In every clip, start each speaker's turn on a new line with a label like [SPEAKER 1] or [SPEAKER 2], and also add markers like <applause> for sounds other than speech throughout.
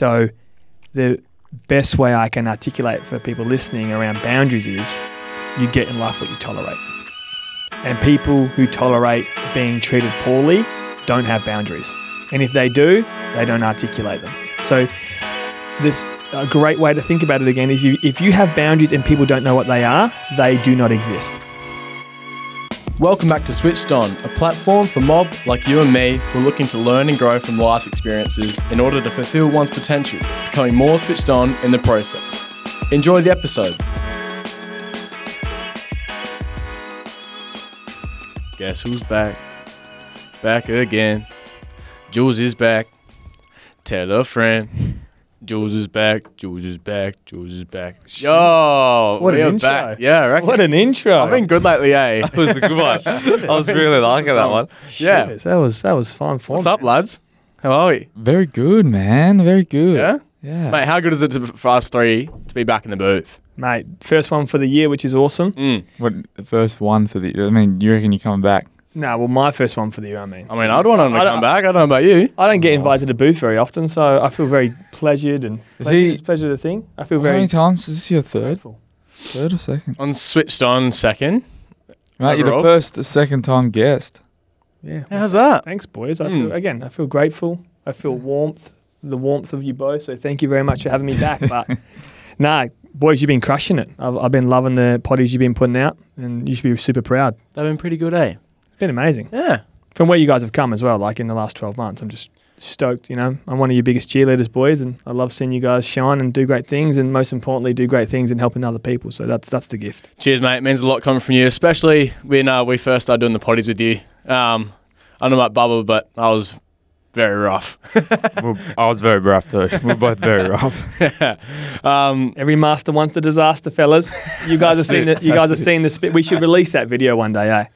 [SPEAKER 1] So the best way I can articulate for people listening around boundaries is you get in life what you tolerate. And people who tolerate being treated poorly don't have boundaries. And if they do, they don't articulate them. So this a great way to think about it again is you if you have boundaries and people don't know what they are, they do not exist.
[SPEAKER 2] Welcome back to Switched On, a platform for mob like you and me who are looking to learn and grow from life's experiences in order to fulfill one's potential, becoming more switched on in the process. Enjoy the episode. Guess who's back? Back again. Jules is back. Tell a friend. Jules is back. Jules is back. Jules is back. Yo,
[SPEAKER 1] What
[SPEAKER 2] we
[SPEAKER 1] an
[SPEAKER 2] are
[SPEAKER 1] intro.
[SPEAKER 2] back. Yeah, I reckon.
[SPEAKER 1] What an intro.
[SPEAKER 2] I've been good lately, <laughs> eh?
[SPEAKER 3] That was a good one. <laughs> I was really liking that one.
[SPEAKER 2] Yeah.
[SPEAKER 1] Shit, that was that was fine form.
[SPEAKER 2] What's up, lads? How are we?
[SPEAKER 3] Very good, man. Very good.
[SPEAKER 2] Yeah?
[SPEAKER 3] Yeah.
[SPEAKER 2] Mate, how good is it to, for us three to be back in the booth?
[SPEAKER 1] Mate, first one for the year, which is awesome.
[SPEAKER 2] Mm.
[SPEAKER 3] What the first one for the? I mean, you reckon you're coming back?
[SPEAKER 1] No, well, my first one for the year, I mean.
[SPEAKER 2] I mean, I'd want him to
[SPEAKER 1] I
[SPEAKER 2] come
[SPEAKER 1] don't-
[SPEAKER 2] back. I don't know about you.
[SPEAKER 1] I don't get invited to the booth very often, so I feel very pleasured and
[SPEAKER 3] Is
[SPEAKER 1] pleasure,
[SPEAKER 3] he-
[SPEAKER 1] it's pleasure to think. I feel
[SPEAKER 3] How
[SPEAKER 1] very
[SPEAKER 3] many times is this your third?
[SPEAKER 1] grateful.
[SPEAKER 3] Third or second?
[SPEAKER 2] On switched on second.
[SPEAKER 3] Mate, you're
[SPEAKER 2] Overall?
[SPEAKER 3] the first, the second time guest.
[SPEAKER 1] Yeah.
[SPEAKER 2] How's that?
[SPEAKER 1] Thanks, boys. I
[SPEAKER 2] Mm.
[SPEAKER 1] feel again. I feel grateful. I feel warmth, the warmth of you both. So thank you very much for having me back. But <laughs> nah, boys, you've been crushing it. I've, I've been loving the potties you've been putting out, and you should be super proud.
[SPEAKER 2] They've been pretty good, eh?
[SPEAKER 1] It's been amazing
[SPEAKER 2] Yeah.
[SPEAKER 1] from where you guys have come as well. Like in the last twelve months, I'm just stoked. You know, I'm one of your biggest cheerleaders, boys, and I love seeing you guys shine and do great things, and most importantly, do great things in helping other people. So that's that's the gift.
[SPEAKER 2] Cheers, mate. It means a lot coming from you, especially when uh, we first started doing the potties with you. Um, I don't know about Bubba, but I was very rough. <laughs> <laughs>
[SPEAKER 3] I was very rough too. We're both very rough. <laughs>
[SPEAKER 2] um,
[SPEAKER 1] Every master wants the disaster, fellas. You guys have seen the, you guys have seen the spit. We should release that video one day, eh?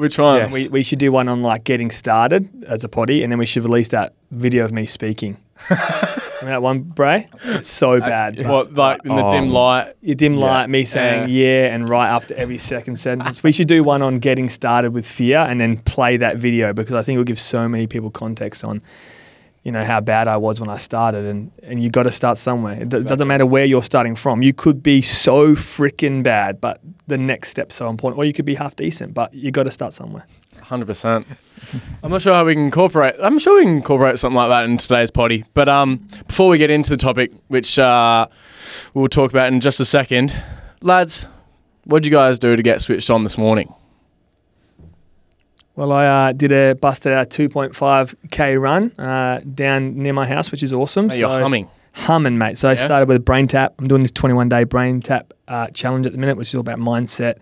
[SPEAKER 2] Which one?
[SPEAKER 3] Yes.
[SPEAKER 1] We, we should do one on like getting started as a potty, and then we should release that video of me speaking. <laughs> Remember that one, Bray? It's so bad. but
[SPEAKER 2] What, like in the
[SPEAKER 3] Oh.
[SPEAKER 2] dim light?
[SPEAKER 1] Your dim
[SPEAKER 3] Yeah.
[SPEAKER 1] light, me saying yeah. and right after every second sentence. We should do one on getting started with fear, and then play that video because I think it will give so many people context on. You know how bad I was when I started, and, and you got to start somewhere. It do- doesn't matter where you're starting from. You could be so freaking bad, but the next step's so important. Or you could be half decent, but you got to start somewhere.
[SPEAKER 2] Hundred percent. <laughs> I'm not sure how we can incorporate. I'm sure we can incorporate something like that in today's potty. But um, before we get into the topic, which uh, we'll talk about in just a second, lads, what'd you guys do to get switched on this morning?
[SPEAKER 1] Well, I uh, did a busted out 2.5k run uh, down near my house, which is awesome.
[SPEAKER 2] Mate, you're
[SPEAKER 1] So-
[SPEAKER 2] humming.
[SPEAKER 1] humming, mate. So I started with a brain tap. I'm doing this 21 day brain tap uh, challenge at the minute, which is all about mindset,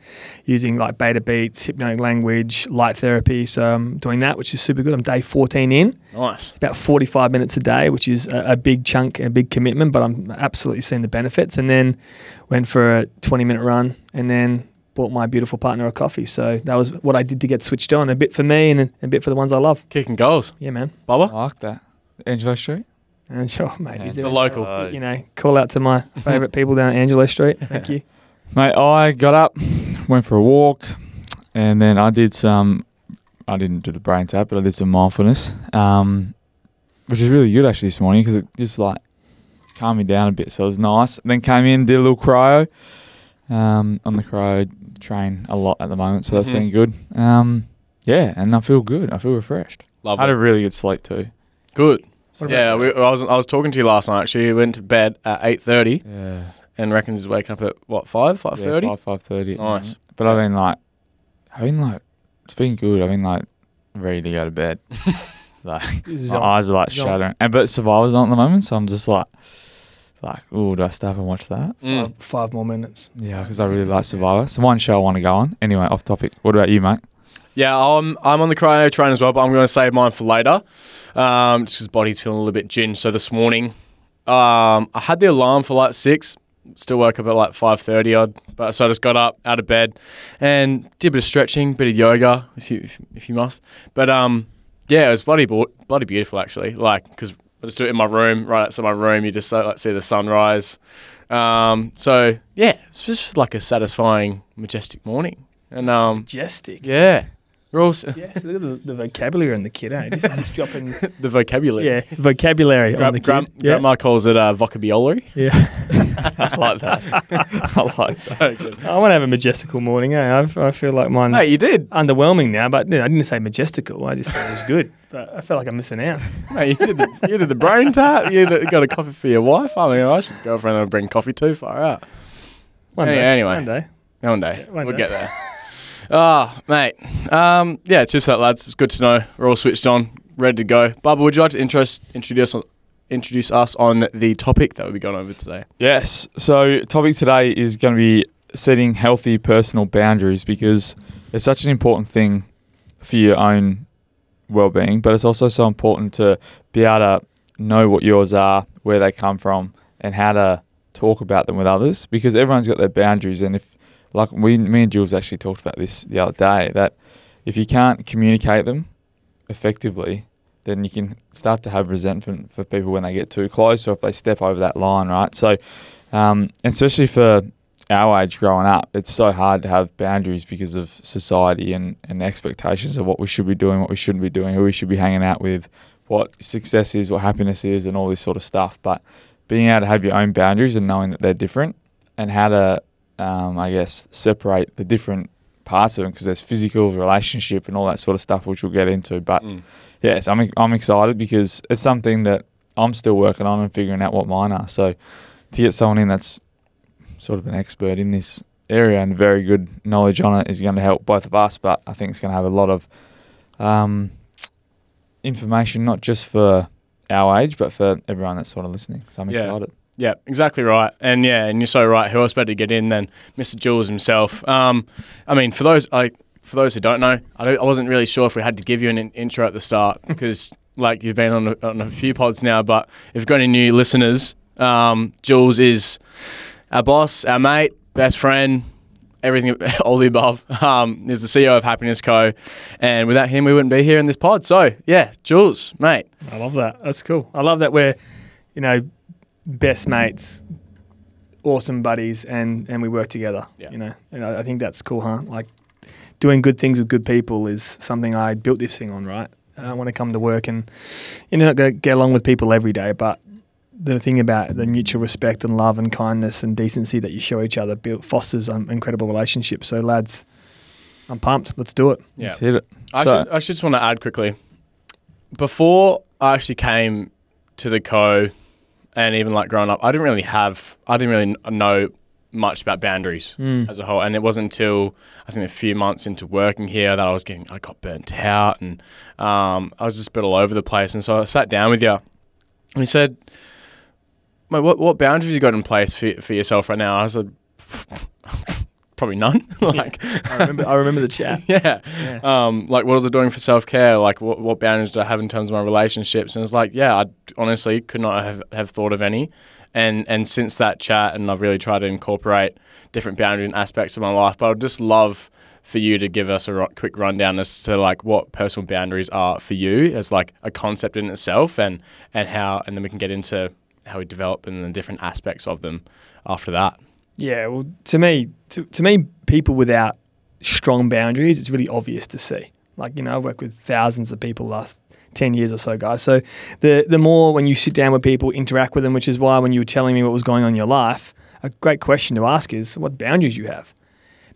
[SPEAKER 1] using like beta beats, hypnotic language, light therapy. So I'm doing that, which is super good. I'm day 14 in.
[SPEAKER 2] Nice.
[SPEAKER 1] It's about 45 minutes a day, which is a, a big chunk, a big commitment, but I'm absolutely seeing the benefits. And then went for a 20 minute run and then bought my beautiful partner a coffee. So that was what I did to get switched on, a bit for me and a, a bit for the ones I love.
[SPEAKER 2] Kicking goals.
[SPEAKER 1] Yeah, man.
[SPEAKER 2] Bubba?
[SPEAKER 3] I like that. Angelo Street.
[SPEAKER 1] And sure, <laughs> mate.
[SPEAKER 3] Yeah.
[SPEAKER 1] is
[SPEAKER 2] The
[SPEAKER 1] there-
[SPEAKER 2] local.
[SPEAKER 1] you know, call out to my favourite people down at Angelo Street. <laughs> Thank you.
[SPEAKER 3] Mate, I got up, went for a walk, and then I did some. I didn't do the brain tap, but I did some mindfulness, um, which is really good actually this morning because it just like calmed me down a bit. So it was nice. Then came in, did a little cryo. Um, on the cryo train a lot at the moment, so that's
[SPEAKER 2] Mhm.
[SPEAKER 3] been good. Um, yeah, and I feel good. I feel refreshed.
[SPEAKER 2] Love I
[SPEAKER 3] had
[SPEAKER 2] it.
[SPEAKER 3] a really good sleep too.
[SPEAKER 2] Good. Yeah, we, I was I was talking to you last night. Actually, we went to bed at eight thirty,
[SPEAKER 3] Yeah,
[SPEAKER 2] and reckons he's waking up at what five, five
[SPEAKER 3] yeah,
[SPEAKER 2] thirty.
[SPEAKER 3] five five thirty.
[SPEAKER 2] Nice.
[SPEAKER 3] But I've been like, I've been like, it's been good. I've been like ready to go to bed. <laughs> like my
[SPEAKER 1] Zonk.
[SPEAKER 3] eyes are like
[SPEAKER 1] Zonk.
[SPEAKER 3] shuddering. And but Survivor's on at the moment, so I'm just like, like, oh, do I stay up and watch that?
[SPEAKER 2] Mm.
[SPEAKER 1] Five, five more minutes.
[SPEAKER 3] Yeah, because I really like Survivor. It's one show I want to go on. Anyway, off topic. What about you, mate?
[SPEAKER 2] Yeah, I'm I'm on the cryo train as well, but I'm going to save mine for later. Um, just because body's feeling a little bit gin. So this morning, um, I had the alarm for like six. Still woke up at like five thirty odd, but so I just got up out of bed and did a bit of stretching, bit of yoga, if you if, if you must. But um, yeah, it was bloody bo- bloody beautiful actually. Like because I just do it in my room, right outside my room. You just like see the sunrise. Um, so yeah, it's just like a satisfying, majestic morning. And um,
[SPEAKER 1] Majestic.
[SPEAKER 2] yeah, We're all s-
[SPEAKER 1] Yes, look at the, the vocabulary on the kid, eh? Just, just dropping, <laughs>
[SPEAKER 2] the vocabulary.
[SPEAKER 1] yeah, vocabulary on
[SPEAKER 2] Gra-
[SPEAKER 1] the kid.
[SPEAKER 2] gram-
[SPEAKER 1] yeah,
[SPEAKER 2] Grandma calls it uh, vocabulary.
[SPEAKER 1] yeah. <laughs>
[SPEAKER 3] I like that. <laughs> I like that.
[SPEAKER 2] So good.
[SPEAKER 1] I want to have a majestical morning, eh? I, I feel like mine.
[SPEAKER 2] Hey, you did.
[SPEAKER 1] underwhelming now, but no, I didn't say majestical. I just said it was good. But I felt like I'm missing out.
[SPEAKER 2] Hey, you did the you did the brain tap. You did- got a coffee for your wife. I mean, I should girlfriend and bring coffee too. Far out.
[SPEAKER 1] One
[SPEAKER 2] Any-
[SPEAKER 1] day,
[SPEAKER 2] anyway.
[SPEAKER 1] one day.
[SPEAKER 2] One day
[SPEAKER 1] Yeah, one
[SPEAKER 2] we'll
[SPEAKER 1] day.
[SPEAKER 2] get there. Ah, mate. Um, yeah, cheers for that, lads. It's good to know we're all switched on, ready to go. Bubba, would you like to interest, introduce introduce us on the topic that we'll be going over today?
[SPEAKER 3] Yes. So, topic today is going to be setting healthy personal boundaries because it's such an important thing for your own well-being, but it's also so important to be able to know what yours are, where they come from, and how to talk about them with others. Because everyone's got their boundaries, and if like we, me and Jules actually talked about this the other day, that if you can't communicate them effectively, then you can start to have resentment for people when they get too close or if they step over that line, right? So, um, especially for our age growing up, it's so hard to have boundaries because of society and, and expectations of what we should be doing, what we shouldn't be doing, who we should be hanging out with, what success is, what happiness is, and all this sort of stuff. But being able to have your own boundaries and knowing that they're different and how to, um, I guess, separate the different parts of them because there's physical, relationship, and all that sort of stuff, which we'll get into. But yes, I'm I'm excited because it's something that I'm still working on and figuring out what mine are. So to get someone in that's sort of an expert in this area and very good knowledge on it is going to help both of us. But I think it's going to have a lot of um, information, not just for our age, but for everyone that's sort of listening. So I'm
[SPEAKER 2] Yeah.
[SPEAKER 3] excited.
[SPEAKER 2] Yeah, exactly right. And yeah, and you're so right. Who else better to get in than Mr. Jules himself? Um, I mean, for those like for those who don't know, I, don't, I wasn't really sure if we had to give you an in- intro at the start <laughs> because like you've been on a, on a few pods now. But if you've got any new listeners, um, Jules is our boss, our mate, best friend. Everything, <laughs> all the above. Um, is the CEO of Happiness Co. And without him, we wouldn't be here in this pod. So, yeah, Jules, mate.
[SPEAKER 1] I love that. That's cool. I love that we're, you know, best mates, awesome buddies, and and we work together.
[SPEAKER 2] Yeah.
[SPEAKER 1] You know, and I, I think that's cool, huh? Like doing good things with good people is something I built this thing on, right? I want to come to work and you know not gonna get along with people every day, but the thing about the mutual respect and love and kindness and decency that you show each other build, fosters an incredible relationship. So, lads, I'm pumped. Let's do it.
[SPEAKER 2] Yeah.
[SPEAKER 3] Let's hit it.
[SPEAKER 2] I,
[SPEAKER 3] So-
[SPEAKER 2] should, I should just want to add quickly. Before I actually came to the co, and even like growing up, I didn't really have, I didn't really know much about boundaries
[SPEAKER 1] Mm.
[SPEAKER 2] as a whole. And it wasn't until I think a few months into working here that I was getting, I got burnt out, and um, I was just a bit all over the place. And so I sat down with you, and he said, "Mate, what what boundaries you got in place for for yourself right now?" I was like, "Probably none." <laughs> like,
[SPEAKER 1] I remember. I remember the chat. <laughs>
[SPEAKER 2] yeah.
[SPEAKER 1] Yeah.
[SPEAKER 2] Um, like, what was I doing for self care? Like, what, what boundaries do I have in terms of my relationships? And it's like, yeah, I honestly could not have, have thought of any. And and since that chat, and I've really tried to incorporate different boundary and aspects of my life. But I'd just love for you to give us a quick rundown as to like what personal boundaries are for you as like a concept in itself, and and how, and then we can get into how we develop and the different aspects of them after that.
[SPEAKER 1] Yeah, well, to me, to, to me, people without strong boundaries, it's really obvious to see. Like you know, I work with thousands of people last ten years or so, guys. So the the more when you sit down with people, interact with them, which is why when you were telling me what was going on in your life, a great question to ask is what boundaries you have,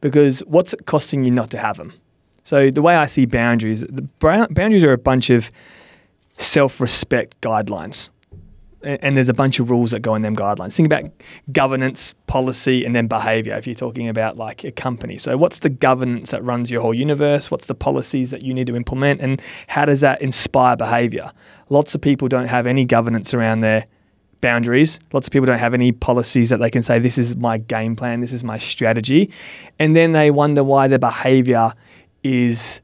[SPEAKER 1] because what's it costing you not to have them? So the way I see boundaries, the boundaries are a bunch of self-respect guidelines and there's a bunch of rules that go in them guidelines. Think about governance, policy, and then behavior if you're talking about like a company. So, what's the governance that runs your whole universe? What's the policies that you need to implement? And how does that inspire behavior? Lots of people don't have any governance around their boundaries. Lots of people don't have any policies that they can say, this is my game plan, this is my strategy. And then they wonder why their behavior is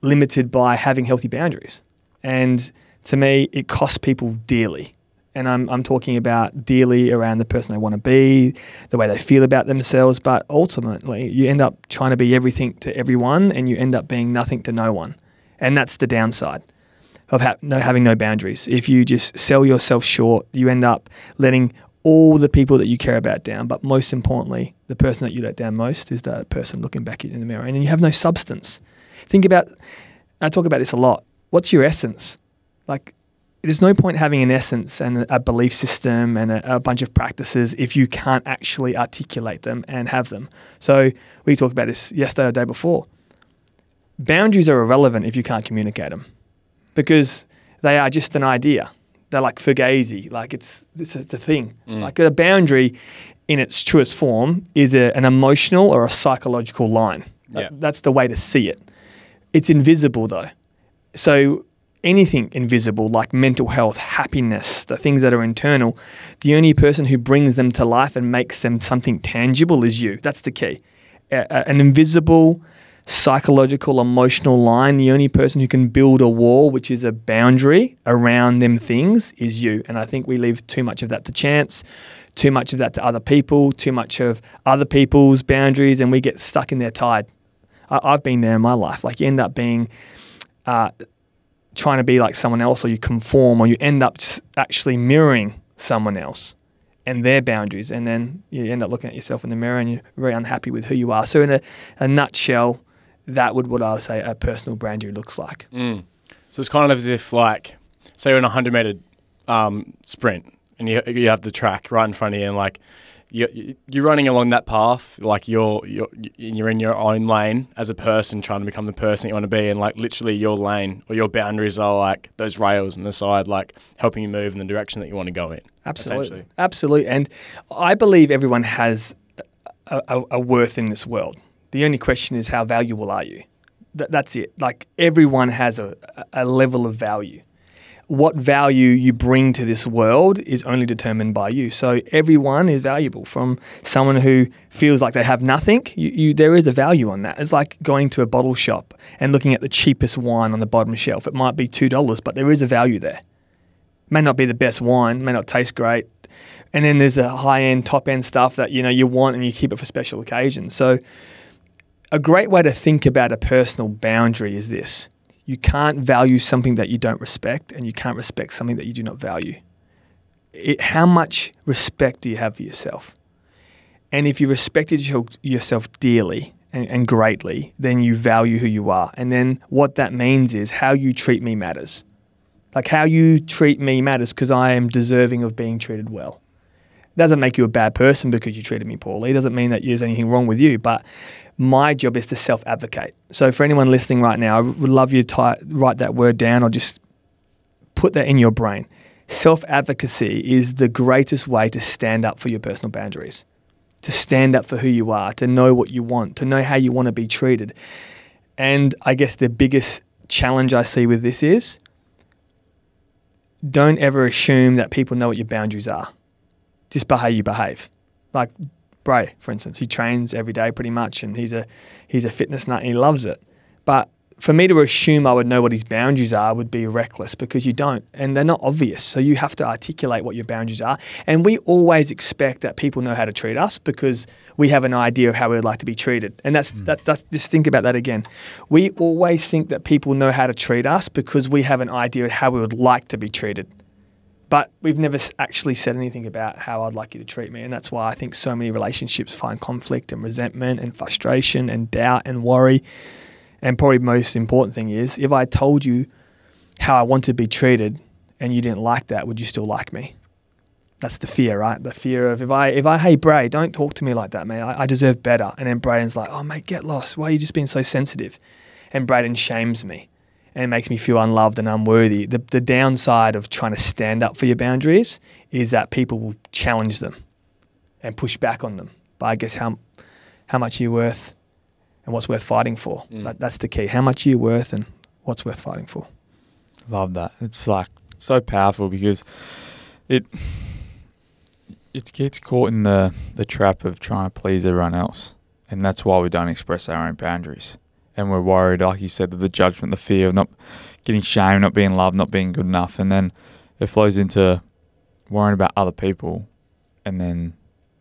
[SPEAKER 1] limited by having healthy boundaries. And to me, it costs people dearly. And I'm, I'm talking about dearly around the person they want to be, the way they feel about themselves. But ultimately, you end up trying to be everything to everyone and you end up being nothing to no one. And that's the downside of ha- no, having no boundaries. If you just sell yourself short, you end up letting all the people that you care about down. But most importantly, the person that you let down most is that person looking back at you in the mirror. And you have no substance. Think about, I talk about this a lot. What's your essence? Like, there's no point having an essence and a belief system and a, a, bunch of practices if you can't actually articulate them and have them. So we talked about this yesterday or the day before. Boundaries are irrelevant if you can't communicate them because they are just an idea. They're like fugazi, like it's it's, it's a thing.
[SPEAKER 2] Mm.
[SPEAKER 1] Like a boundary, in its truest form, is a, an emotional or a psychological line. That-
[SPEAKER 2] Yeah.
[SPEAKER 1] that's the way to see it. It's invisible though, so anything invisible like mental health, happiness, the things that are internal, the only person who brings them to life and makes them something tangible is you. That's the key. A- an invisible psychological, emotional line, the only person who can build a wall, which is a boundary around them things, is you. And I think we leave too much of that to chance, too much of that to other people, too much of other people's boundaries, and we get stuck in their tide. I, I've been there in my life. Like you end up being. Uh, trying to be like someone else or you conform or you end up actually mirroring someone else and their boundaries and then you end up looking at yourself in the mirror and you're very unhappy with who you are so in a, a nutshell that would what i would say a personal boundary looks like
[SPEAKER 2] Mm. So it's kind of as if, like, say you're in a hundred meter um, sprint and you you have the track right in front of you, and like you you're running along that path, like you're you're you're in your own lane as a person trying to become the person you want to be, and like literally your lane or your boundaries are like those rails on the side, like helping you move in the direction that you want to go in.
[SPEAKER 1] absolutely. absolutely. And i believe everyone has a, a, a worth in this world. The only question is how valuable are you? Th- that's it. Like everyone has a, a level of value what value you bring to this world is only determined by you. So everyone is valuable. From someone who feels like they have nothing, you, you, there is a value on that. It's like going to a bottle shop and looking at the cheapest wine on the bottom shelf. It might be two dollars, but there is a value there. May not be the best wine, may not taste great, and then there's a high end, top end stuff that you know you want and you keep it for special occasions. So a great way to think about a personal boundary is this you can't value something that you don't respect, and you can't respect something that you do not value. It, how much respect do you have for yourself? And if you respected yourself dearly and, and greatly, then you value who you are. And then what that means is how you treat me matters. Like how you treat me matters because I am deserving of being treated well. Doesn't make you a bad person because you treated me poorly. Doesn't mean that there's anything wrong with you. But my job is to self advocate. So for anyone listening right now, I would love you to write that word down or just put that in your brain. Self advocacy is the greatest way to stand up for your personal boundaries, to stand up for who you are, to know what you want, to know how you want to be treated. And I guess the biggest challenge I see with this is don't ever assume that people know what your boundaries are just by how you behave. Like Bray, for instance, he trains every day pretty much, and he's a he's a fitness nut and he loves it. But for me to assume I would know what his boundaries are would be reckless because you don't, and they're not obvious. So you have to articulate what your boundaries are. And we always expect that people know how to treat us because we have an idea of how we would like to be treated. And that's hmm. that, that's just think about that again. We always think that people know how to treat us because we have an idea of how we would like to be treated but we've never actually said anything about how I'd like you to treat me. And that's why I think so many relationships find conflict and resentment and frustration and doubt and worry. And probably most important thing is if I told you how I want to be treated and you didn't like that, would you still like me? That's the fear, right? The fear of if I if I hey Bray, don't talk to me like that, mate. I, I deserve better. And then Braden's like, oh mate, get lost. Why are you just being so sensitive? And Braden shames me and it makes me feel unloved and unworthy. The, the downside of trying to stand up for your boundaries is that people will challenge them and push back on them. But I guess how, how much are you worth and what's worth fighting for?
[SPEAKER 2] Mm.
[SPEAKER 1] That, that's the key. How much you're you worth and what's worth fighting for?
[SPEAKER 3] Love that. It's like so powerful because it it gets caught in the the trap of trying to please everyone else, and that's why we don't express our own boundaries. And we're worried, like you said, the judgment, the fear of not getting shamed, not being loved, not being good enough, and then it flows into worrying about other people, and then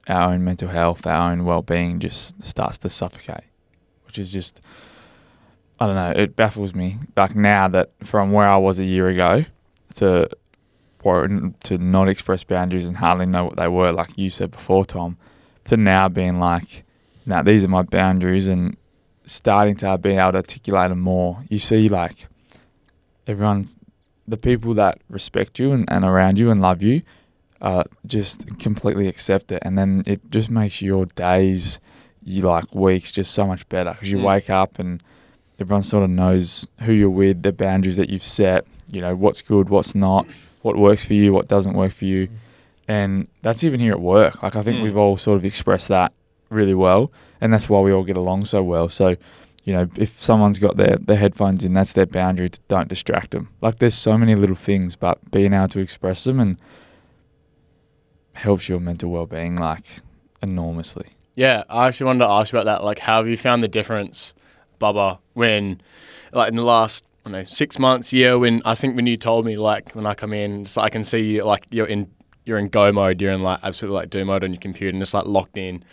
[SPEAKER 3] our own mental health, our own well being just starts to suffocate, which is just I don't know. It baffles me. Like now that from where I was a year ago to to not express boundaries and hardly know what they were, like you said before, Tom, to now being like, now these are my boundaries and starting to be able to articulate them more. You see, like everyone's the people that respect you and, and around you and love you, uh, just completely accept it, and then it just makes your days, you like weeks, just so much better because you
[SPEAKER 2] Mm.
[SPEAKER 3] wake up and everyone sort of knows who you're with, the boundaries that you've set. You know what's good, what's not, what works for you, what doesn't work for you, and that's even here at work. Like I think
[SPEAKER 2] Mm.
[SPEAKER 3] we've all sort of expressed that really well, and that's why we all get along so well. So you know, if someone's got their, their headphones in, that's their boundary. Don't distract them. Like there's so many little things, but being able to express them and helps your mental well being like enormously.
[SPEAKER 2] Yeah, I actually wanted to ask you about that. Like, how have you found the difference, Bubba, when, like, in the last, I don't know, six months, year, when I think when you told me, like, when I come in, so I can see you, like, you're in, you're in go mode, you're in, like, absolutely, like, do mode on your computer and just, like, locked in.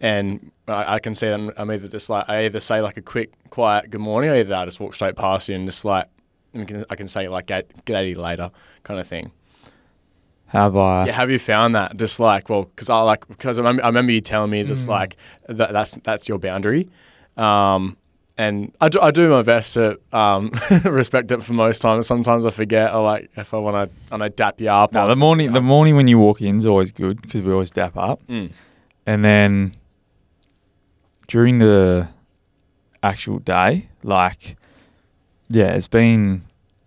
[SPEAKER 2] And I, I can see that I'm either just, like, I either say, like, a quick, quiet good morning, or either I just walk straight past you and just, like, I can, I can say, like, get, get at you later kind of thing.
[SPEAKER 3] Have I?
[SPEAKER 2] Yeah, have you found that? Just like, well, because I like because I remember, I remember you telling me just
[SPEAKER 1] Mm.
[SPEAKER 2] like that, that's that's your boundary, um, and I do, I do my best to um, <laughs> respect it for most times. Sometimes I forget, or like if I want to, and I dap you up.
[SPEAKER 3] No, the morning the morning when you walk in is always good because we always dap up,
[SPEAKER 2] Mm.
[SPEAKER 3] and then during the actual day, like yeah, it's been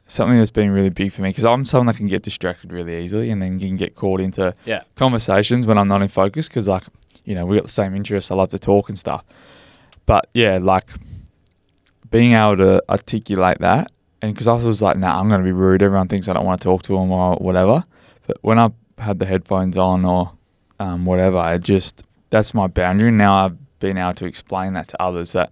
[SPEAKER 3] something that's been really big for me because I'm someone that can get distracted really easily and then can get caught into
[SPEAKER 2] Yeah.
[SPEAKER 3] conversations when I'm not in focus because like you know we got the same interests. I love to talk and stuff, but yeah, like being able to articulate that and because I was like, nah, I'm going to be rude. Everyone thinks I don't want to talk to them or whatever. But when I had the headphones on or um, whatever, I just that's my boundary. Now I've been able to explain that to others that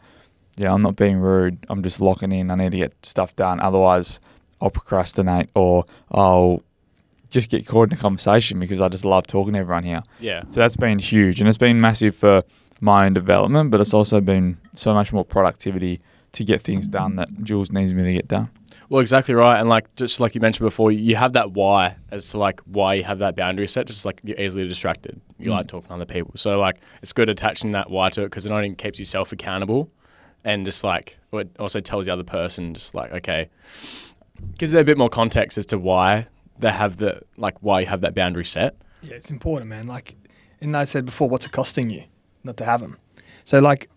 [SPEAKER 3] yeah, I'm not being rude. I'm just locking in. I need to get stuff done. Otherwise, I'll procrastinate or I'll just get caught in a conversation because I just love talking to everyone here.
[SPEAKER 2] Yeah,
[SPEAKER 3] So that's been huge, and it's been massive for my own development. But it's also been so much more productivity to get things done that Jules needs me to get done.
[SPEAKER 2] Well, exactly right. And like just like you mentioned before, you have that why as to like why you have that boundary set. Just like you're easily distracted. You
[SPEAKER 3] Mm.
[SPEAKER 2] like talking to other people, so like it's good attaching that why to it because it not only keeps yourself accountable, and just like it also tells the other person just like okay, gives them a bit more context as to why they have the like why you have that boundary set.
[SPEAKER 1] Yeah, it's important, man. Like, and I said before, what's it costing you not to have them? So, like,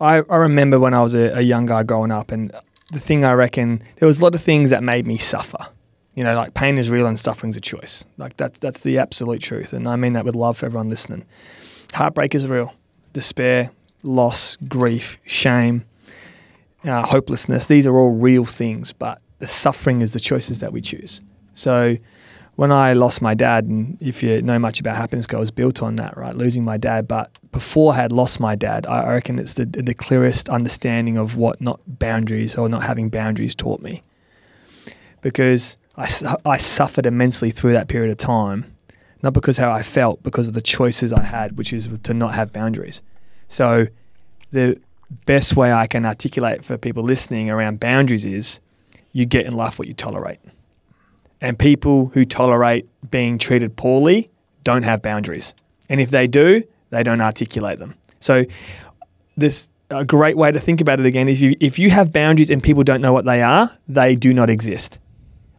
[SPEAKER 1] I, I remember when I was a, a young guy growing up, and the thing I reckon there was a lot of things that made me suffer. You know, like pain is real and suffering's a choice. Like that's that's the absolute truth, and I mean that with love for everyone listening. Heartbreak is real, despair, loss, grief, shame, uh, hopelessness. These are all real things, but the suffering is the choices that we choose. So when I lost my dad, and if you know much about Happiness it was built on that, right? Losing my dad. But before I had lost my dad, I I reckon it's the, the clearest understanding of what not boundaries or not having boundaries taught me. Because I, I suffered immensely through that period of time, not because how I felt, because of the choices I had, which is to not have boundaries. So the best way I can articulate for people listening around boundaries is you get in life what you tolerate. And people who tolerate being treated poorly don't have boundaries. And if they do, they don't articulate them. So this a great way to think about it again is you if you have boundaries and people don't know what they are, they do not exist.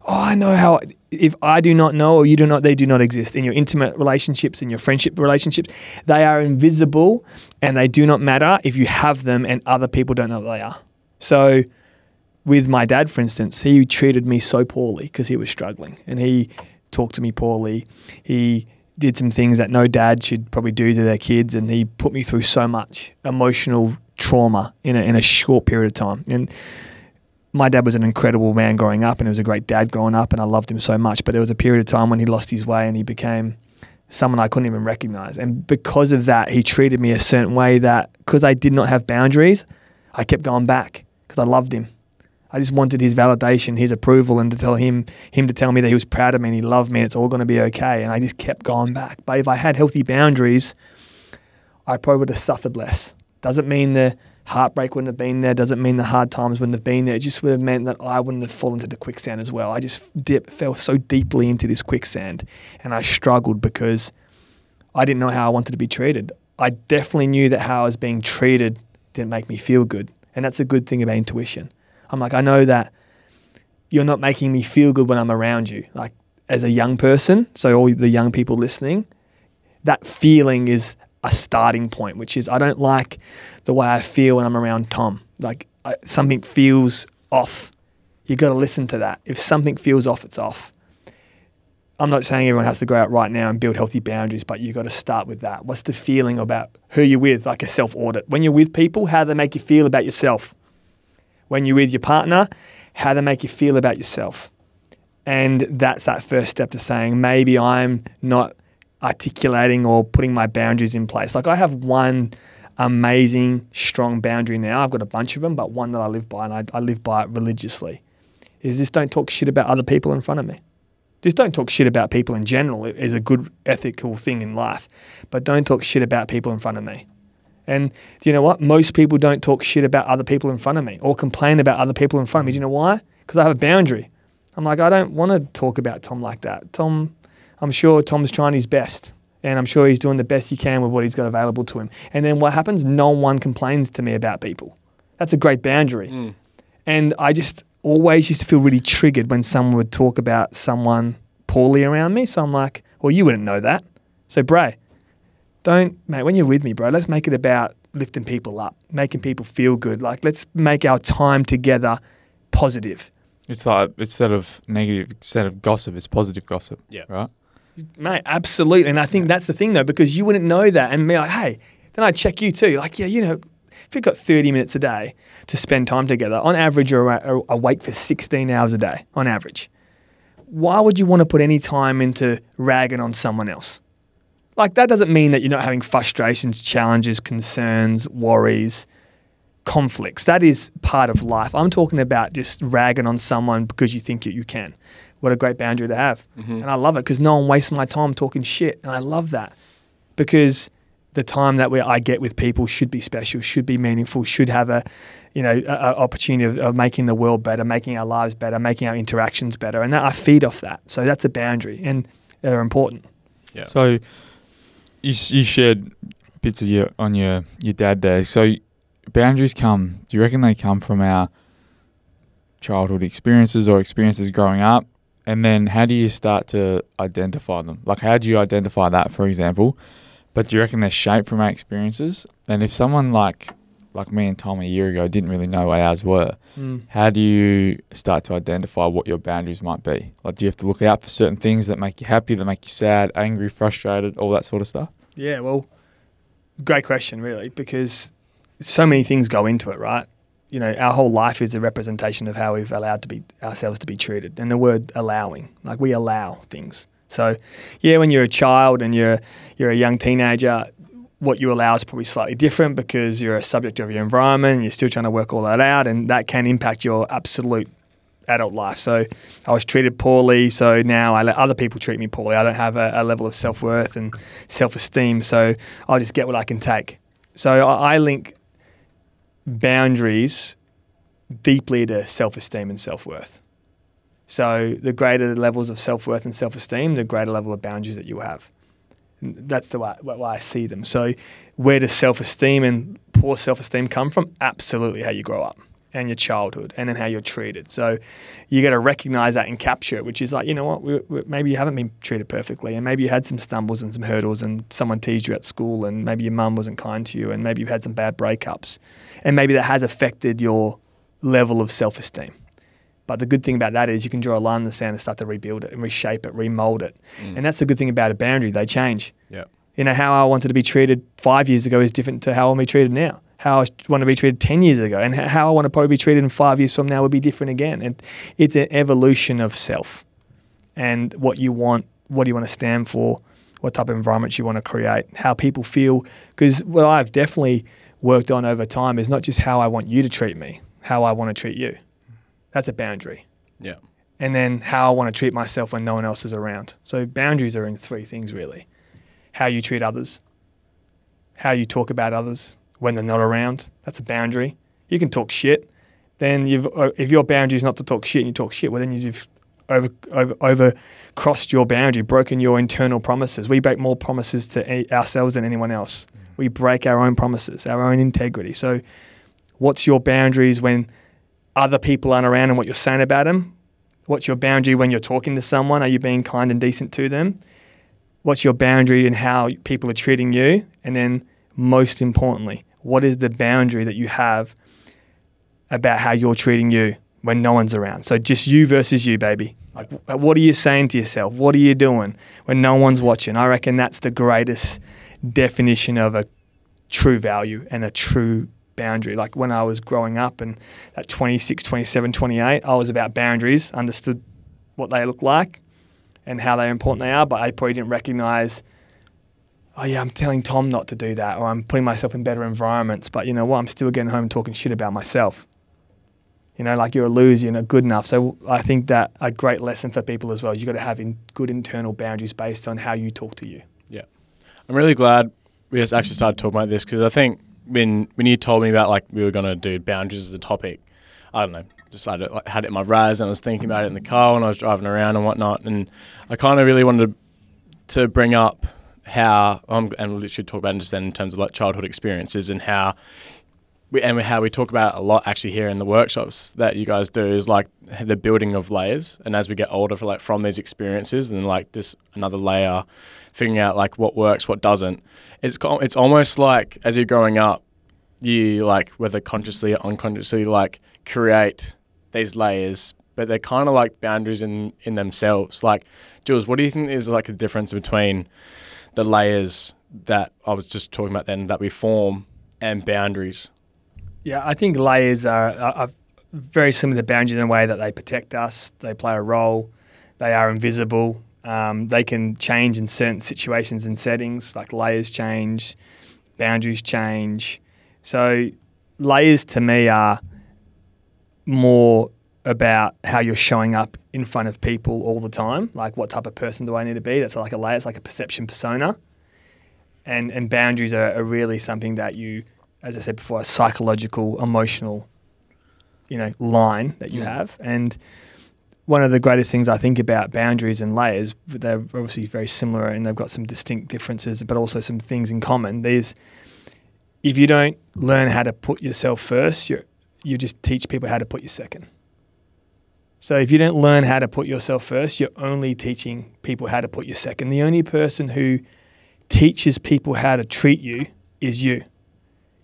[SPEAKER 1] Oh, I know how if I do not know or you do not they do not exist in your intimate relationships in your friendship relationships, they are invisible and they do not matter if you have them and other people don't know what they are. So with my dad, for instance, he treated me so poorly because he was struggling and he talked to me poorly. He did some things that no dad should probably do to their kids and he put me through so much emotional trauma in a, in a short period of time. And my dad was an incredible man growing up and he was a great dad growing up and I loved him so much. But there was a period of time when he lost his way and he became someone I couldn't even recognize. And because of that, he treated me a certain way that because I did not have boundaries, I kept going back because I loved him. I just wanted his validation, his approval, and to tell him him to tell me that he was proud of me and he loved me and it's all going to be okay. And I just kept going back. But if I had healthy boundaries, I probably would have suffered less. Doesn't mean the heartbreak wouldn't have been there. Doesn't mean the hard times wouldn't have been there. It just would have meant that I wouldn't have fallen into the quicksand as well. I just dip, fell so deeply into this quicksand, and I struggled because I didn't know how I wanted to be treated. I definitely knew that how I was being treated didn't make me feel good. And that's a good thing about intuition. I'm like, I know that you're not making me feel good when I'm around you. Like as a young person, so all the young people listening, that feeling is a starting point, which is I don't like the way I feel when I'm around Tom. Like I, something feels off. You got to listen to that. If something feels off, it's off. I'm not saying everyone has to go out right now and build healthy boundaries, but you got to start with that. What's the feeling about who you're with, like a self audit? When you're with people, how do they make you feel about yourself? When you're with your partner, how they make you feel about yourself? And that's that first step to saying, maybe I'm not articulating or putting my boundaries in place. Like I have one amazing, strong boundary now. I've got a bunch of them, but one that I live by and I, I live by it religiously is just don't talk shit about other people in front of me just don't talk shit about people in general is a good ethical thing in life, but don't talk shit about people in front of me. And do you know what? Most people don't talk shit about other people in front of me or complain about other people in front of me. Do you know why? Because I have a boundary. I'm like, I don't want to talk about Tom like that. Tom, I'm sure Tom's trying his best and I'm sure he's doing the best he can with what he's got available to him. And then what happens? No one complains to me about people. That's a great boundary.
[SPEAKER 2] Mm.
[SPEAKER 1] And I just, always used to feel really triggered when someone would talk about someone poorly around me. So I'm like, well, you wouldn't know that. So, Bray, don't, mate, when you're with me, bro, let's make it about lifting people up, making people feel good. Like, let's make our time together positive.
[SPEAKER 3] It's like instead of negative, instead of gossip, it's positive gossip.
[SPEAKER 2] Yeah.
[SPEAKER 3] Right.
[SPEAKER 1] Mate, absolutely. And I think that's the thing, though, because you wouldn't know that. And be like, hey, then I'd check you too. Like, yeah, you know, if you've got 30 minutes a day to spend time together, on average, you're awake for 16 hours a day, on average. Why would you want to put any time into ragging on someone else? Like, that doesn't mean that you're not having frustrations, challenges, concerns, worries, conflicts. That is part of life. I'm talking about just ragging on someone because you think you can. What a great boundary to have.
[SPEAKER 2] Mm-hmm.
[SPEAKER 1] And I love it because no one wastes my time talking shit. And I love that because the time that we, I get with people should be special, should be meaningful, should have a, you know, a, a opportunity of, of, making the world better, making our lives better, making our interactions better, and that, I feed off that. So that's a boundary, and they're important.
[SPEAKER 2] Yeah.
[SPEAKER 3] So you you shared bits of your on your your dad there. So boundaries come. Do you reckon they come from our childhood experiences or experiences growing up? And then how do you start to identify them? Like how do you identify that, for example? But do you reckon they're shaped from our experiences? And if someone like like me and Tom a year ago didn't really know what ours were,
[SPEAKER 1] Mm.
[SPEAKER 3] how do you start to identify what your boundaries might be? Like, do you have to look out for certain things that make you happy, that make you sad, angry, frustrated, all that sort of stuff?
[SPEAKER 1] Yeah, well, great question, really, because so many things go into it, right? You know, our whole life is a representation of how we've allowed to be ourselves to be treated, and the word allowing, like we allow things. So, yeah, when you're a child and you're you're a young teenager, what you allow is probably slightly different because you're a subject of your environment and you're still trying to work all that out, and that can impact your absolute adult life. So I was treated poorly, so now I let other people treat me poorly. I don't have a, a level of self worth and self esteem, so I just get what I can take. So I, I link boundaries deeply to self esteem and self worth. So the greater the levels of self worth and self esteem, the greater level of boundaries that you have. That's the way, I see them. So where does self esteem and poor self esteem come from? Absolutely how you grow up and your childhood and then how you're treated. So you got to recognize that and capture it, which is like, you know what, we, we, maybe you haven't been treated perfectly and maybe you had some stumbles and some hurdles and someone teased you at school and maybe your mum wasn't kind to you and maybe you've had some bad breakups and maybe that has affected your level of self esteem. But the good thing about that is you can draw a line in the sand and start to rebuild it and reshape it, remold it.
[SPEAKER 2] Mm.
[SPEAKER 1] And that's the good thing about a boundary. They change.
[SPEAKER 2] Yeah.
[SPEAKER 1] You know, how I wanted to be treated five years ago is different to how I want to be treated now. How I want to be treated 10 years ago and how I want to probably be treated in five years from now would be different again. And it's an evolution of self and what you want, what do you want to stand for, what type of environments you want to create, how people feel. Because what I've definitely worked on over time is not just how I want you to treat me, how I want to treat you. That's a boundary.
[SPEAKER 2] Yeah.
[SPEAKER 1] And then how I want to treat myself when no one else is around. So boundaries are in three things really how you treat others, how you talk about others when they're not around. That's a boundary. You can talk shit. Then you've, uh, if your boundary is not to talk shit and you talk shit, well, then you've over, over, over crossed your boundary, broken your internal promises. We break more promises to ourselves than anyone else. We break our own promises, our own integrity. So, what's your boundaries when other people aren't around and what you're saying about them? What's your boundary when you're talking to someone? Are you being kind and decent to them? What's your boundary in how people are treating you? And then, most importantly, what is the boundary that you have about how you're treating you when no one's around? So, just you versus you, baby. Like, what are you saying to yourself? What are you doing when no one's watching? I reckon that's the greatest definition of a true value and a true boundary. Like when I was growing up and at 26, 27, 28, I was about boundaries, understood what they look like and how they important they are, but I probably didn't recognize, oh yeah, I'm telling Tom not to do that or I'm putting myself in better environments. But you know what? I'm still getting home talking shit about myself. You know, like you're a loser, you're not good enough. So I think that a great lesson for people as well is you've got to have in good internal boundaries based on how you talk to you.
[SPEAKER 2] Yeah. I'm really glad we just actually started talking about this because I think when when you told me about like we were gonna do boundaries as a topic, I don't know, decided like, had it in my raz and I was thinking about it in the car when I was driving around and whatnot, and I kind of really wanted to, to bring up how um, and we literally talk about it just then in terms of like childhood experiences and how we, and how we talk about a lot actually here in the workshops that you guys do is like the building of layers and as we get older for like from these experiences and like this another layer figuring out like what works what doesn't it's it's almost like as you're growing up, you like whether consciously or unconsciously like create these layers, but they're kind of like boundaries in in themselves. Like, Jules, what do you think is like the difference between the layers that I was just talking about then that we form and boundaries?
[SPEAKER 1] Yeah, I think layers are, are, are very similar to boundaries in a way that they protect us, they play a role, they are invisible, um, they can change in certain situations and settings, like layers change, boundaries change. So, layers to me are more about how you're showing up in front of people all the time. Like, what type of person do I need to be? That's like a layer, it's like a perception persona. And, and boundaries are, are really something that you, as I said before, a psychological, emotional, you know, line that you mm. have. And one of the greatest things I think about boundaries and layers, they're obviously very similar and they've got some distinct differences, but also some things in common. There's, if you don't learn how to put yourself first, you you just teach people how to put you second. So if you don't learn how to put yourself first, you're only teaching people how to put you second. The only person who teaches people how to treat you is you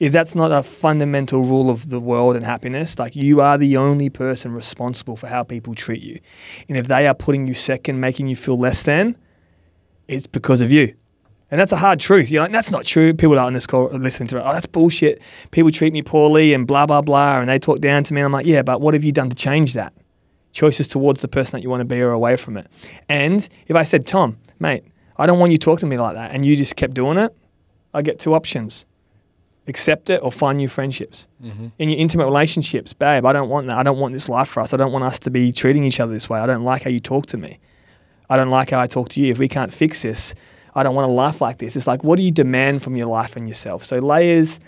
[SPEAKER 1] if that's not a fundamental rule of the world and happiness, like you are the only person responsible for how people treat you. And if they are putting you second, making you feel less than, it's because of you. And that's a hard truth. You're like, that's not true. People are on this call listening to it. Oh, that's bullshit. People treat me poorly and blah, blah, blah. And they talk down to me. And I'm like, yeah, but what have you done to change that? Choices towards the person that you want to be or away from it. And if I said, Tom, mate, I don't want you talking to me like that, and you just kept doing it, I get two options accept it or find new friendships. Mm-hmm. In your intimate relationships, babe, I don't want that. I don't want this life for us. I don't want us to be treating each other this way. I don't like how you talk to me. I don't like how I talk to you. If we can't fix this, I don't want a life like this. It's like, what do you demand from your life and yourself? So layers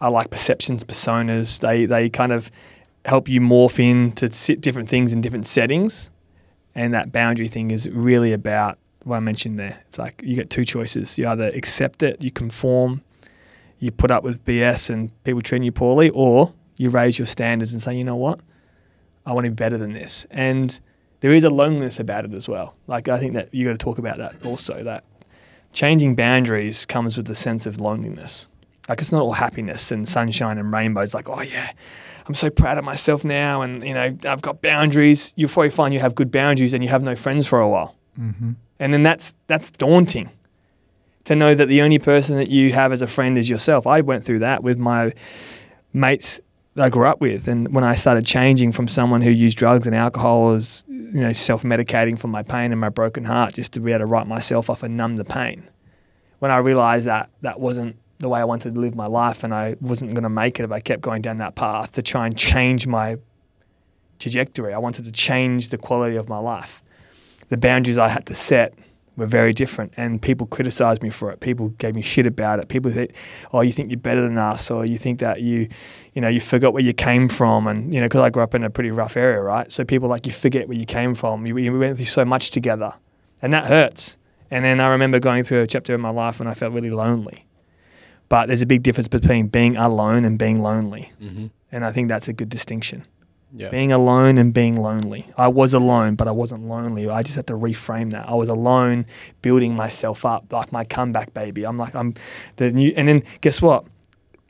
[SPEAKER 1] are like perceptions, personas. They they kind of help you morph in to sit different things in different settings. And that boundary thing is really about what I mentioned there. It's like you get two choices. You either accept it, you conform, you put up with BS and people treating you poorly, or you raise your standards and say, you know what, I want to be better than this. And there is a loneliness about it as well. Like I think that you got to talk about that also. That changing boundaries comes with a sense of loneliness. Like it's not all happiness and sunshine and rainbows. Like oh yeah, I'm so proud of myself now, and you know I've got boundaries. You'll probably find you have good boundaries and you have no friends for a while, mm-hmm. and then that's that's daunting to know that the only person that you have as a friend is yourself. I went through that with my mates I grew up with, and when I started changing from someone who used drugs and alcohol as you know self-medicating for my pain and my broken heart just to be able to write myself off and numb the pain. When I realized that that wasn't the way I wanted to live my life, and I wasn't going to make it if I kept going down that path to try and change my trajectory. I wanted to change the quality of my life. The boundaries I had to set were very different, and people criticized me for it. People gave me shit about it. People said, "Oh, you think you're better than us," or "You think that you, you know, you forgot where you came from," and you know, because I grew up in a pretty rough area, right? So people like you forget where you came from. You, we went through so much together, and that hurts. And then I remember going through a chapter in my life when I felt really lonely. But there's a big difference between being alone and being lonely.
[SPEAKER 2] Mm-hmm.
[SPEAKER 1] And I think that's a good distinction.
[SPEAKER 2] Yeah.
[SPEAKER 1] Being alone and being lonely. I was alone, but I wasn't lonely. I just had to reframe that. I was alone, building myself up, like my comeback baby. I'm like, I'm the new. And then guess what?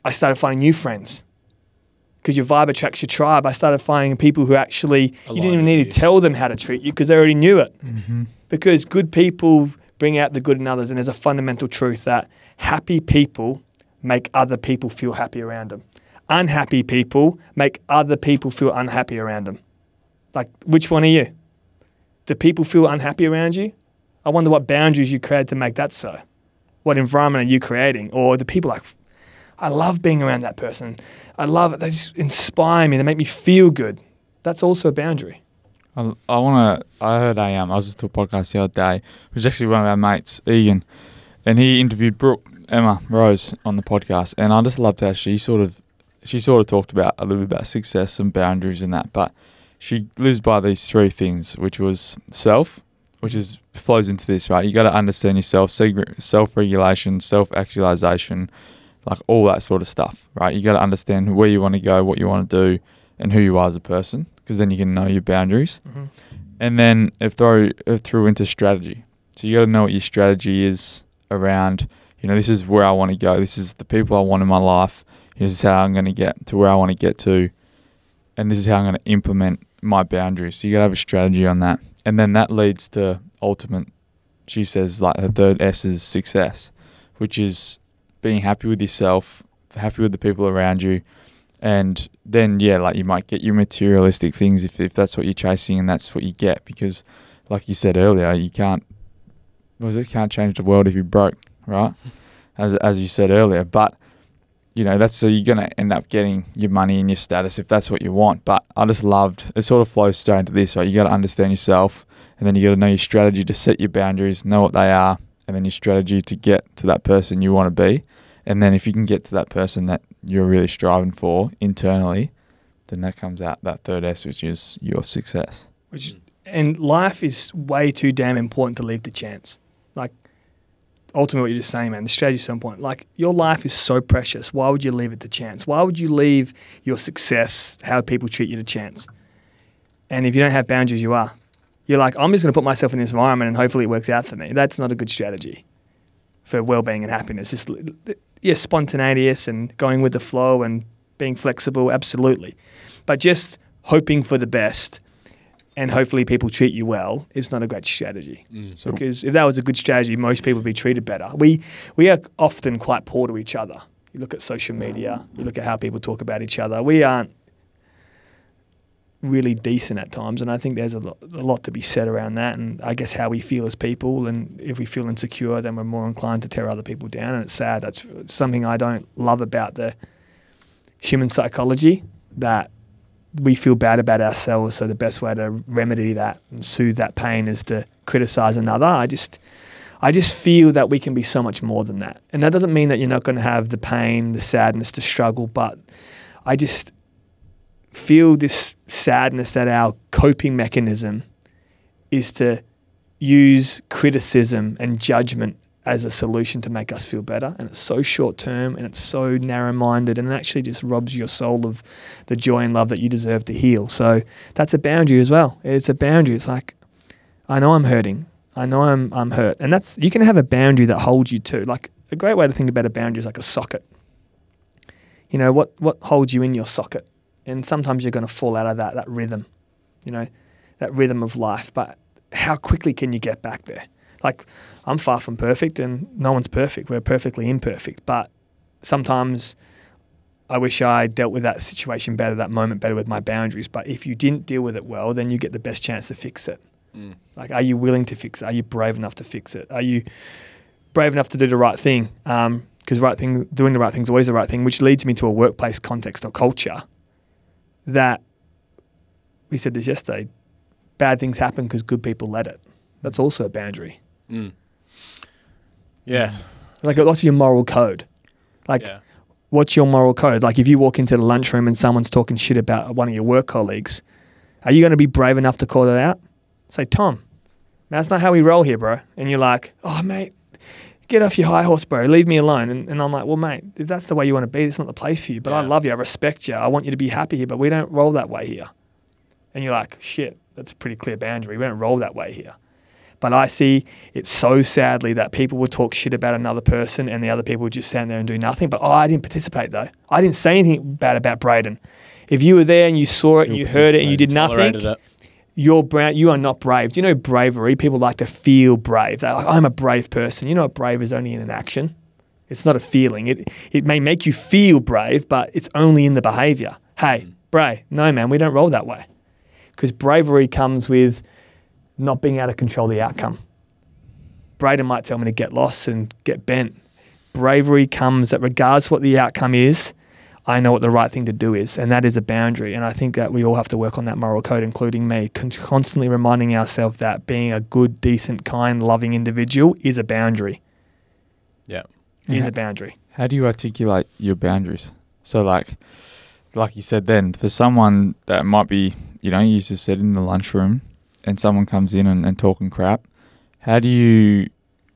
[SPEAKER 1] I started finding new friends. Because your vibe attracts your tribe. I started finding people who actually, you didn't even need to tell them how to treat you because they already knew it.
[SPEAKER 3] Mm-hmm.
[SPEAKER 1] Because good people bring out the good in others. And there's a fundamental truth that happy people make other people feel happy around them. Unhappy people make other people feel unhappy around them. Like, which one are you? Do people feel unhappy around you? I wonder what boundaries you created to make that so. What environment are you creating? Or do people like, I love being around that person. I love it. They just inspire me. They make me feel good. That's also a boundary.
[SPEAKER 3] I, I want to. I heard a um. I was just to a podcast the other day. It was actually one of our mates, Egan, and he interviewed Brooke Emma Rose on the podcast, and I just loved how she sort of, she sort of talked about a little bit about success and boundaries and that, but she lives by these three things, which was self, which is flows into this, right? You got to understand yourself, self regulation, self actualization, like all that sort of stuff, right? You got to understand where you want to go, what you want to do, and who you are as a person, because then you can know your boundaries. Mm-hmm. And then it throw it through into strategy. So you got to know what your strategy is around. You know, this is where I want to go. This is the people I want in my life. This is how I'm going to get to where I want to get to, and this is how I'm going to implement my boundaries. So you got to have a strategy on that, and then that leads to ultimate. She says like the third S is success, which is being happy with yourself, happy with the people around you, and then yeah, like you might get your materialistic things if if that's what you're chasing and that's what you get because, like you said earlier, you can't. Was it can't change the world if you're broke, right? As as you said earlier, but you know that's so you're gonna end up getting your money and your status if that's what you want. But I just loved it. Sort of flows straight into this, right? You got to understand yourself, and then you got to know your strategy to set your boundaries, know what they are, and then your strategy to get to that person you want to be. And then if you can get to that person that you're really striving for internally, then that comes out that third S, which is your success.
[SPEAKER 1] Which and life is way too damn important to leave to chance. Like ultimately, what you're just saying, man, the strategy is so important. Like your life is so precious. Why would you leave it to chance? Why would you leave your success, how people treat you, to chance? And if you don't have boundaries, you are. You're like, I'm just going to put myself in this environment and hopefully it works out for me. That's not a good strategy for well-being and happiness. Just yeah, spontaneous and going with the flow and being flexible, absolutely. But just hoping for the best and hopefully people treat you well is not a great strategy. Mm.
[SPEAKER 3] So
[SPEAKER 1] Because if that was a good strategy, most people would be treated better. We we are often quite poor to each other. You look at social media, you look at how people talk about each other. We aren't really decent at times, and I think there's a lot, a lot to be said around that. And I guess how we feel as people, and if we feel insecure, then we're more inclined to tear other people down. And it's sad. That's something I don't love about the human psychology. That we feel bad about ourselves. So the best way to remedy that and soothe that pain is to criticize another. I just, I just feel that we can be so much more than that. And that doesn't mean that you're not going to have the pain, the sadness, the struggle. But I just feel this sadness that our coping mechanism is to use criticism and judgment as a solution to make us feel better. And it's so short term and it's so narrow minded and it actually just robs your soul of the joy and love that you deserve to heal. So that's a boundary as well. It's a boundary. It's like, I know I'm hurting. I know I'm, I'm hurt. And that's, you can have a boundary that holds you too. Like a great way to think about a boundary is like a socket. You know, what, what holds you in your socket? And sometimes you're going to fall out of that, that rhythm, you know, that rhythm of life. But how quickly can you get back there? Like, I'm far from perfect and no one's perfect. We're perfectly imperfect. But sometimes I wish I dealt with that situation better, that moment better with my boundaries. But if you didn't deal with it well, then you get the best chance to fix it.
[SPEAKER 2] Mm.
[SPEAKER 1] Like, are you willing to fix it? Are you brave enough to fix it? Are you brave enough to do the right thing? Because right thing, doing the right thing is always the right thing, which leads me to a workplace context or culture that we said this yesterday. Bad things happen because good people let it. That's also a boundary.
[SPEAKER 2] Mm. Yes.
[SPEAKER 1] Like, what's your moral code? Like,
[SPEAKER 2] yeah.
[SPEAKER 1] what's your moral code? Like, if you walk into the lunchroom and someone's talking shit about one of your work colleagues, are you going to be brave enough to call that out? Say, Tom, that's not how we roll here, bro. And you're like, oh, mate, get off your high horse, bro. Leave me alone. And, and I'm like, well, mate, if that's the way you want to be, it's not the place for you. But I love you. I respect you. I want you to be happy here, but we don't roll that way here. And you're like, shit, that's a pretty clear boundary. We don't roll that way here. But I see it so sadly that people would talk shit about another person and the other people would just stand there and do nothing. But oh, I didn't participate though. I didn't say anything bad about Braden. If you were there and you saw it and you heard it and you did nothing,
[SPEAKER 2] it.
[SPEAKER 1] you're brown, you are not brave. Do you know bravery? People like to feel brave. They're like, I'm a brave person. You know what brave is only in an action. It's not a feeling. It it may make you feel brave, but it's only in the behavior. Hey, brave. No, man, we don't roll that way. Because bravery comes with not being able to control the outcome. Braden might tell me to get lost and get bent. Bravery comes that regardless what the outcome is, I know what the right thing to do is, and that is a boundary. And I think that we all have to work on that moral code, including me, con- constantly reminding ourselves that being a good, decent, kind, loving individual is a boundary.
[SPEAKER 2] Yeah.
[SPEAKER 1] Is
[SPEAKER 3] Yeah.
[SPEAKER 1] a boundary.
[SPEAKER 3] How do you articulate your boundaries? So, like, like you said, then for someone that might be, you know, you just said in the lunchroom, and someone comes in and, and talking crap, how do you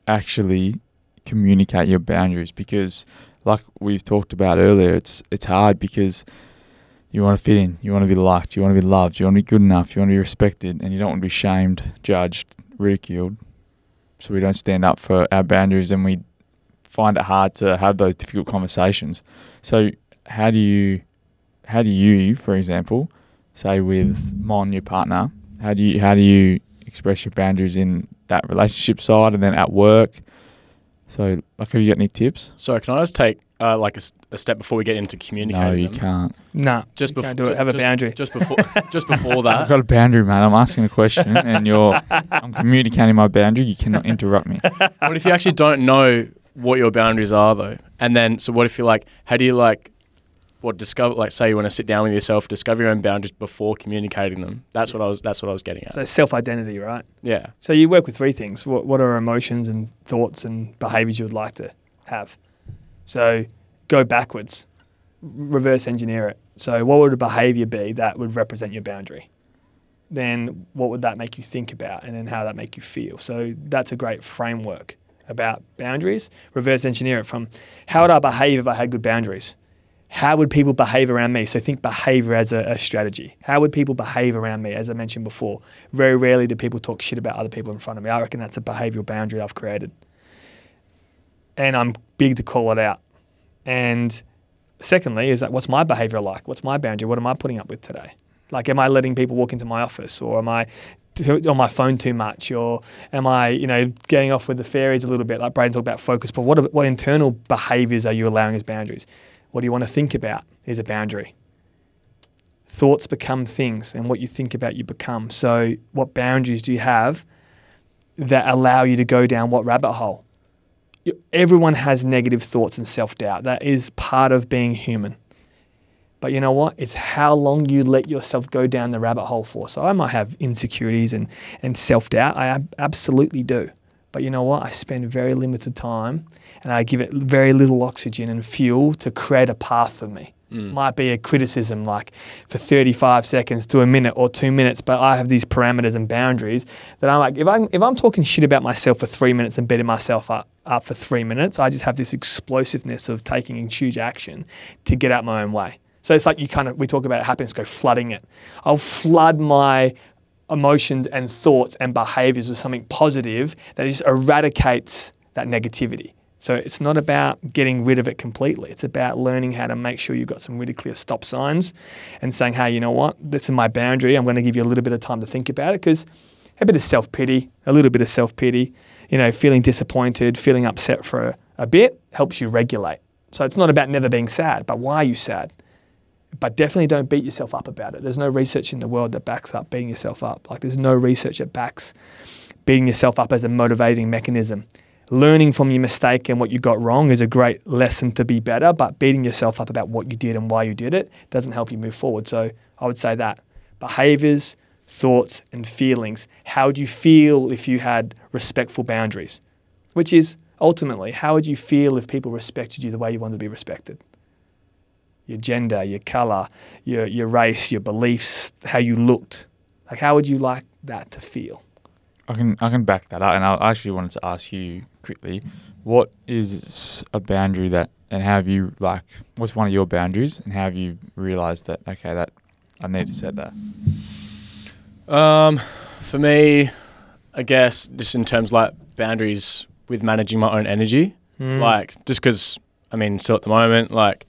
[SPEAKER 3] actually communicate your boundaries? Because, like we've talked about earlier, it's it's hard because you want to fit in, you want to be liked, you want to be loved, you want to be good enough, you want to be respected, and you don't want to be shamed, judged, ridiculed. So we don't stand up for our boundaries, and we find it hard to have those difficult conversations. So how do you how do you, for example, say with Mon, your partner, how do you how do you express your boundaries in that relationship side and then at work? So like have you got any tips?
[SPEAKER 2] So can I just take uh, like a step before we get into communicating?
[SPEAKER 3] No, you
[SPEAKER 2] them?
[SPEAKER 3] can't.
[SPEAKER 1] Nah,
[SPEAKER 2] Just before
[SPEAKER 1] do it. Have a boundary.
[SPEAKER 2] Just before, <laughs> just before <laughs>
[SPEAKER 3] I've got a boundary, man. I'm asking a question <laughs> and you're I'm communicating my boundary. You cannot interrupt me.
[SPEAKER 2] what if you actually don't know what your boundaries are though? And then, so what if you're like? How do you like? What discover? Like, say you want to sit down with yourself, discover your own boundaries before communicating them. That's what I was. That's what I was getting at.
[SPEAKER 1] So self identity, right?
[SPEAKER 2] Yeah.
[SPEAKER 1] So you work with three things. What, what are emotions and thoughts and behaviors you would like to have? So go backwards, reverse engineer it. So what would a behavior be that would represent your boundary? Then what would that make you think about, and then how that make you feel? So that's a great framework about boundaries. Reverse engineer it from how would I behave if I had good boundaries? How would people behave around me? So think behavior as a, a strategy. How would people behave around me? As I mentioned before, very rarely do people talk shit about other people in front of me. I reckon that's a behavioral boundary I've created. And I'm big to call it out. And secondly, is that what's my behavior like? What's my boundary? What am I putting up with today? Like, am I letting people walk into my office or am I on my phone too much or am I, you know, getting off with the fairies a little bit? Like Braden talked about focus, but what, what internal behaviors are you allowing as boundaries? What do you want to think about is a boundary. Thoughts become things, and what you think about, you become. So, what boundaries do you have that allow you to go down what rabbit hole? Everyone has negative thoughts and self doubt. That is part of being human. But you know what? It's how long you let yourself go down the rabbit hole for. So I might have insecurities and, and self doubt. I ab- absolutely do. But you know what? I spend very limited time and I give it very little oxygen and fuel to create a path for me. Mm. Might be a criticism like for 35 seconds to a minute or two minutes, but I have these parameters and boundaries that I'm like, if I'm, if I'm talking shit about myself for three minutes and beating myself up, up for three minutes, I just have this explosiveness of taking huge action to get out my own way. So it's like you kind of, we talk about Happiness Co flooding it. I'll flood my emotions and thoughts and behaviors with something positive that just eradicates that negativity. So it's not about getting rid of it completely. It's about learning how to make sure you've got some really clear stop signs and saying, hey, you know what? This is my boundary. I'm going to give you a little bit of time to think about it because a bit of self pity, a little bit of self pity, you know, feeling disappointed, feeling upset for a, a bit helps you regulate. So it's not about never being sad, but why are you sad? but definitely don't beat yourself up about it. There's no research in the world that backs up beating yourself up. Like there's no research that backs beating yourself up as a motivating mechanism. Learning from your mistake and what you got wrong is a great lesson to be better, but beating yourself up about what you did and why you did it doesn't help you move forward. So I would say that behaviors, thoughts, and feelings. How would you feel if you had respectful boundaries? Which is ultimately, how would you feel if people respected you the way you wanted to be respected? your gender, your color, your, your race, your beliefs, how you looked. Like, how would you like that to feel?
[SPEAKER 3] I can I can back that up, and I actually wanted to ask you quickly what is a boundary that, and how have you like? What's one of your boundaries, and how have you realised that? Okay, that I need to set that.
[SPEAKER 2] Um, for me, I guess just in terms of like boundaries with managing my own energy,
[SPEAKER 1] Mm.
[SPEAKER 2] like just because I mean, still at the moment, like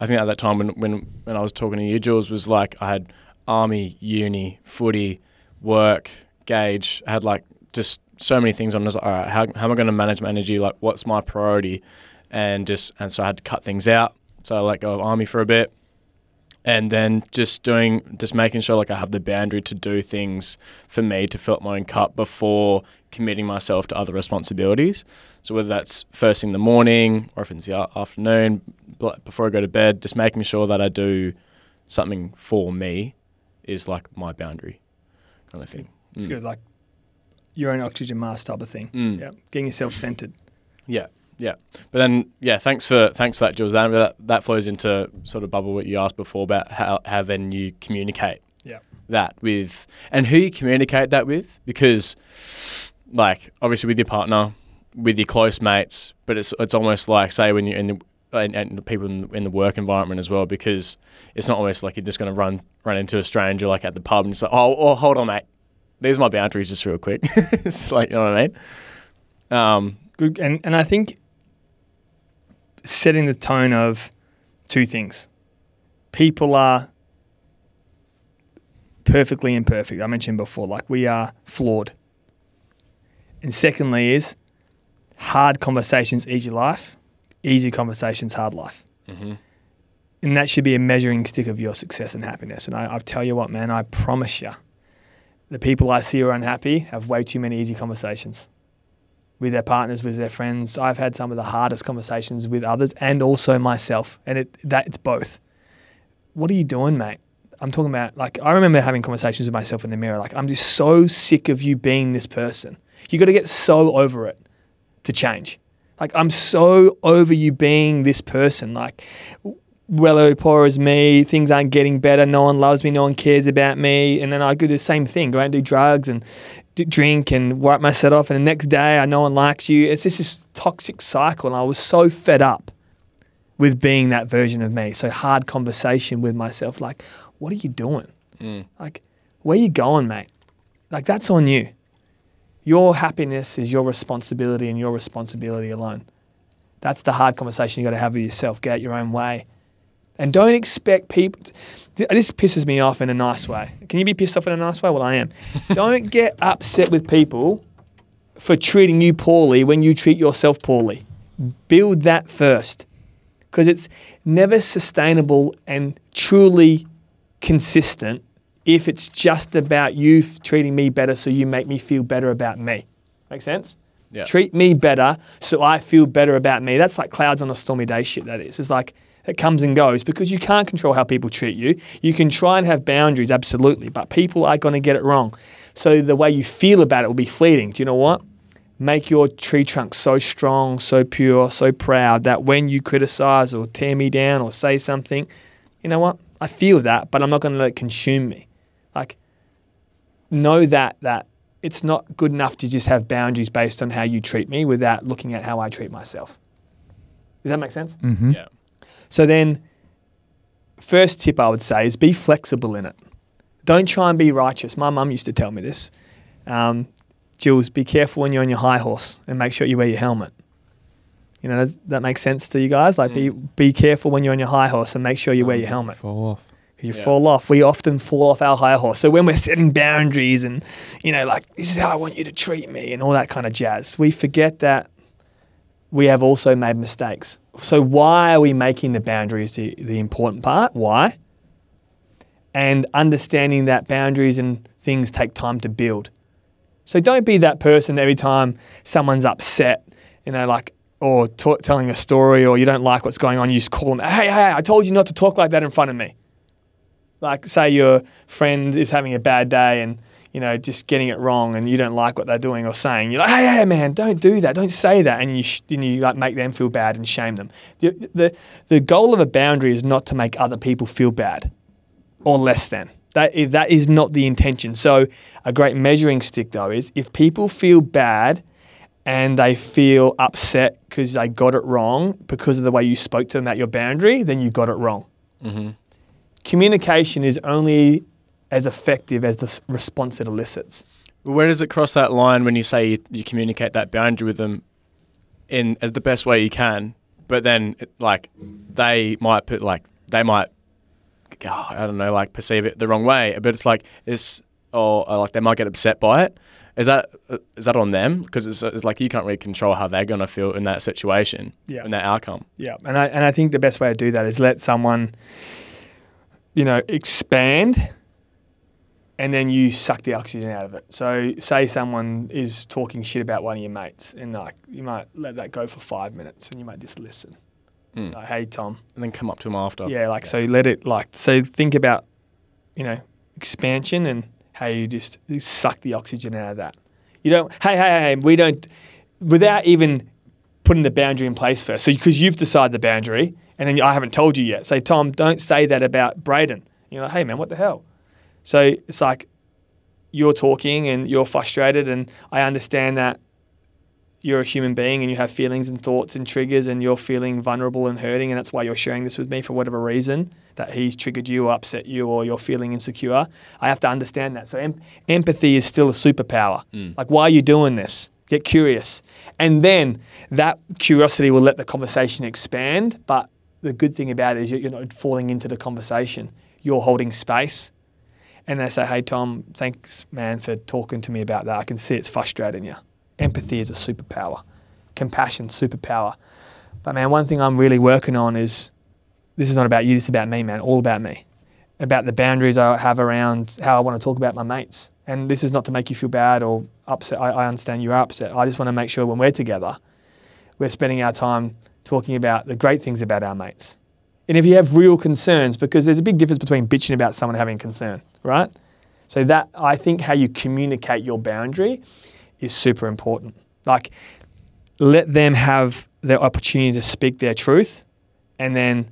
[SPEAKER 2] I think at that time when when when I was talking to you, Jules, was like I had army, uni, footy, work, gauge. Had like just so many things. I'm just like, all right, how how am I going to manage my energy? Like, what's my priority? And just and so I had to cut things out. So I let go of army for a bit, and then just doing just making sure like I have the boundary to do things for me to fill up my own cup before committing myself to other responsibilities. So whether that's first thing in the morning or if it's the afternoon before I go to bed, just making sure that I do something for me is like my boundary kind of thing.
[SPEAKER 1] It's
[SPEAKER 2] Mm.
[SPEAKER 1] good, like your own oxygen mask type of thing.
[SPEAKER 2] Mm.
[SPEAKER 1] Yeah, getting yourself centered.
[SPEAKER 2] Yeah, yeah. But then, yeah, thanks for thanks for that, Jules. That, that flows into sort of bubble what you asked before about how how then you communicate.
[SPEAKER 1] Yeah.
[SPEAKER 2] That with and who you communicate that with because, like, obviously with your partner, with your close mates, but it's it's almost like say when you're in the and, and people in the, in the work environment as well because it's not almost like you're just going to run run into a stranger like at the pub and just like oh, oh hold on mate these are my boundaries just real quick <laughs> it's like you know what I mean um
[SPEAKER 1] Good, and and I think setting the tone of two things. People are perfectly imperfect. I mentioned before, like we are flawed. And secondly, is hard conversations easy life, easy conversations hard life.
[SPEAKER 2] mhm.
[SPEAKER 1] And that should be a measuring stick of your success and happiness. And I, I tell you what, man, I promise you, the people I see are unhappy have way too many easy conversations with their partners, with their friends. I've had some of the hardest conversations with others and also myself. And it that it's both. What are you doing, mate? I'm talking about like I remember having conversations with myself in the mirror. Like I'm just so sick of you being this person. You got to get so over it to change. Like I'm so over you being this person. Like well poor as me, things aren't getting better, no one loves me, no one cares about me, and then I do the same thing, go out and do drugs and drink and wipe my set off, and the next day I no one likes you. It's just this toxic cycle, and I was so fed up with being that version of me. So hard conversation with myself, like, what are you doing?
[SPEAKER 2] Mm.
[SPEAKER 1] Like, where are you going, mate? Like that's on you. Your happiness is your responsibility and your responsibility alone. That's the hard conversation you got to have with yourself. Get out your own way. And don't expect people. This pisses me off in a nice way. Can you be pissed off in a nice way? Well, I am. <laughs> don't get upset with people for treating you poorly when you treat yourself poorly. Build that first. Because it's never sustainable and truly consistent if it's just about you treating me better so you make me feel better about me. Make sense?
[SPEAKER 2] Yeah.
[SPEAKER 1] Treat me better so I feel better about me. That's like clouds on a stormy day shit, that is. It's like it comes and goes because you can't control how people treat you. You can try and have boundaries, absolutely, but people are going to get it wrong. So the way you feel about it will be fleeting. Do you know what? Make your tree trunk so strong, so pure, so proud that when you criticize or tear me down or say something, you know what? I feel that, but I'm not going to let it consume me. Like, know that that it's not good enough to just have boundaries based on how you treat me without looking at how I treat myself. Does that make sense?
[SPEAKER 3] Mm-hmm.
[SPEAKER 2] Yeah.
[SPEAKER 1] So then, first tip I would say is be flexible in it. Don't try and be righteous. My mum used to tell me this. Um, Jules, be careful when you're on your high horse and make sure you wear your helmet. You know, does that make sense to you guys? Like, be be careful when you're on your high horse and make sure you wear your helmet.
[SPEAKER 3] Fall off.
[SPEAKER 1] You
[SPEAKER 2] Yeah.
[SPEAKER 1] fall off. We often fall off our high horse. So when we're setting boundaries and, you know, like, this is how I want you to treat me and all that kind of jazz, we forget that we have also made mistakes. So why are we making the boundaries the, the important part? Why? And understanding that boundaries and things take time to build. So don't be that person every time someone's upset, you know, like, or ta- telling a story or you don't like what's going on, you just call them, hey, hey, I told you not to talk like that in front of me like say your friend is having a bad day and you know just getting it wrong and you don't like what they're doing or saying. You're like hey hey man don't do that. Don't say that. And you sh- and you like make them feel bad and shame them. The, the the goal of a boundary is not to make other people feel bad or less than. That that is not the intention. So a great measuring stick though is if people feel bad and they feel upset because they got it wrong because of the way you spoke to them at your boundary, then you got it wrong.
[SPEAKER 2] Mm-hmm.
[SPEAKER 1] Communication is only as effective as the response it elicits.
[SPEAKER 2] Where does it cross that line when you say you, you communicate that boundary with them in as the best way you can, but then it- like they might put like they might oh, I don't know like perceive it the wrong way, but it's like it's or, like they might get upset by it. Is that uh, that on them? Because it's, it's like you can't really control how they're gonna feel in that situation,
[SPEAKER 1] Yeah.
[SPEAKER 2] in that outcome.
[SPEAKER 1] Yeah, and I and I think the best way to do that is let someone, you know, expand, and then you suck the oxygen out of it. So, say someone is talking shit about one of your mates, and like you might let that go for five minutes, and you might just listen.
[SPEAKER 2] Mm.
[SPEAKER 1] Like, hey Tom,
[SPEAKER 2] And then come up to him after.
[SPEAKER 1] yeah, like so let it like so think about, you know, expansion and how you just you suck the oxygen out of that. You don't. Hey, hey, hey, we don't. Without even putting the boundary in place first. So because you've decided the boundary, and then I haven't told you yet. Say, Tom, don't say that about Braden. You're like, hey man, what the hell? So it's like you're talking and you're frustrated, and I understand that you're a human being and you have feelings and thoughts and triggers, and you're feeling vulnerable and hurting, and that's why you're sharing this with me for whatever reason that he's triggered you or upset you or you're feeling insecure. I have to understand that. So em- empathy is still a superpower.
[SPEAKER 2] Mm.
[SPEAKER 1] Like, why are you doing this? Get curious. And then that curiosity will let the conversation expand. But the good thing about it is you're not falling into the conversation. You're holding space. And they say, hey, Tom, thanks, man, for talking to me about that. I can see it's frustrating you. Empathy is a superpower, compassion, superpower. But, man, one thing I'm really working on is this is not about you, this is about me, man, all about me. About the boundaries I have around how I want to talk about my mates. And this is not to make you feel bad or upset. I, I understand you are upset. I just want to make sure when we're together, we're spending our time talking about the great things about our mates. And if you have real concerns, because there's a big difference between bitching about someone having concern, right? So that I think how you communicate your boundary is super important. Like let them have the opportunity to speak their truth and then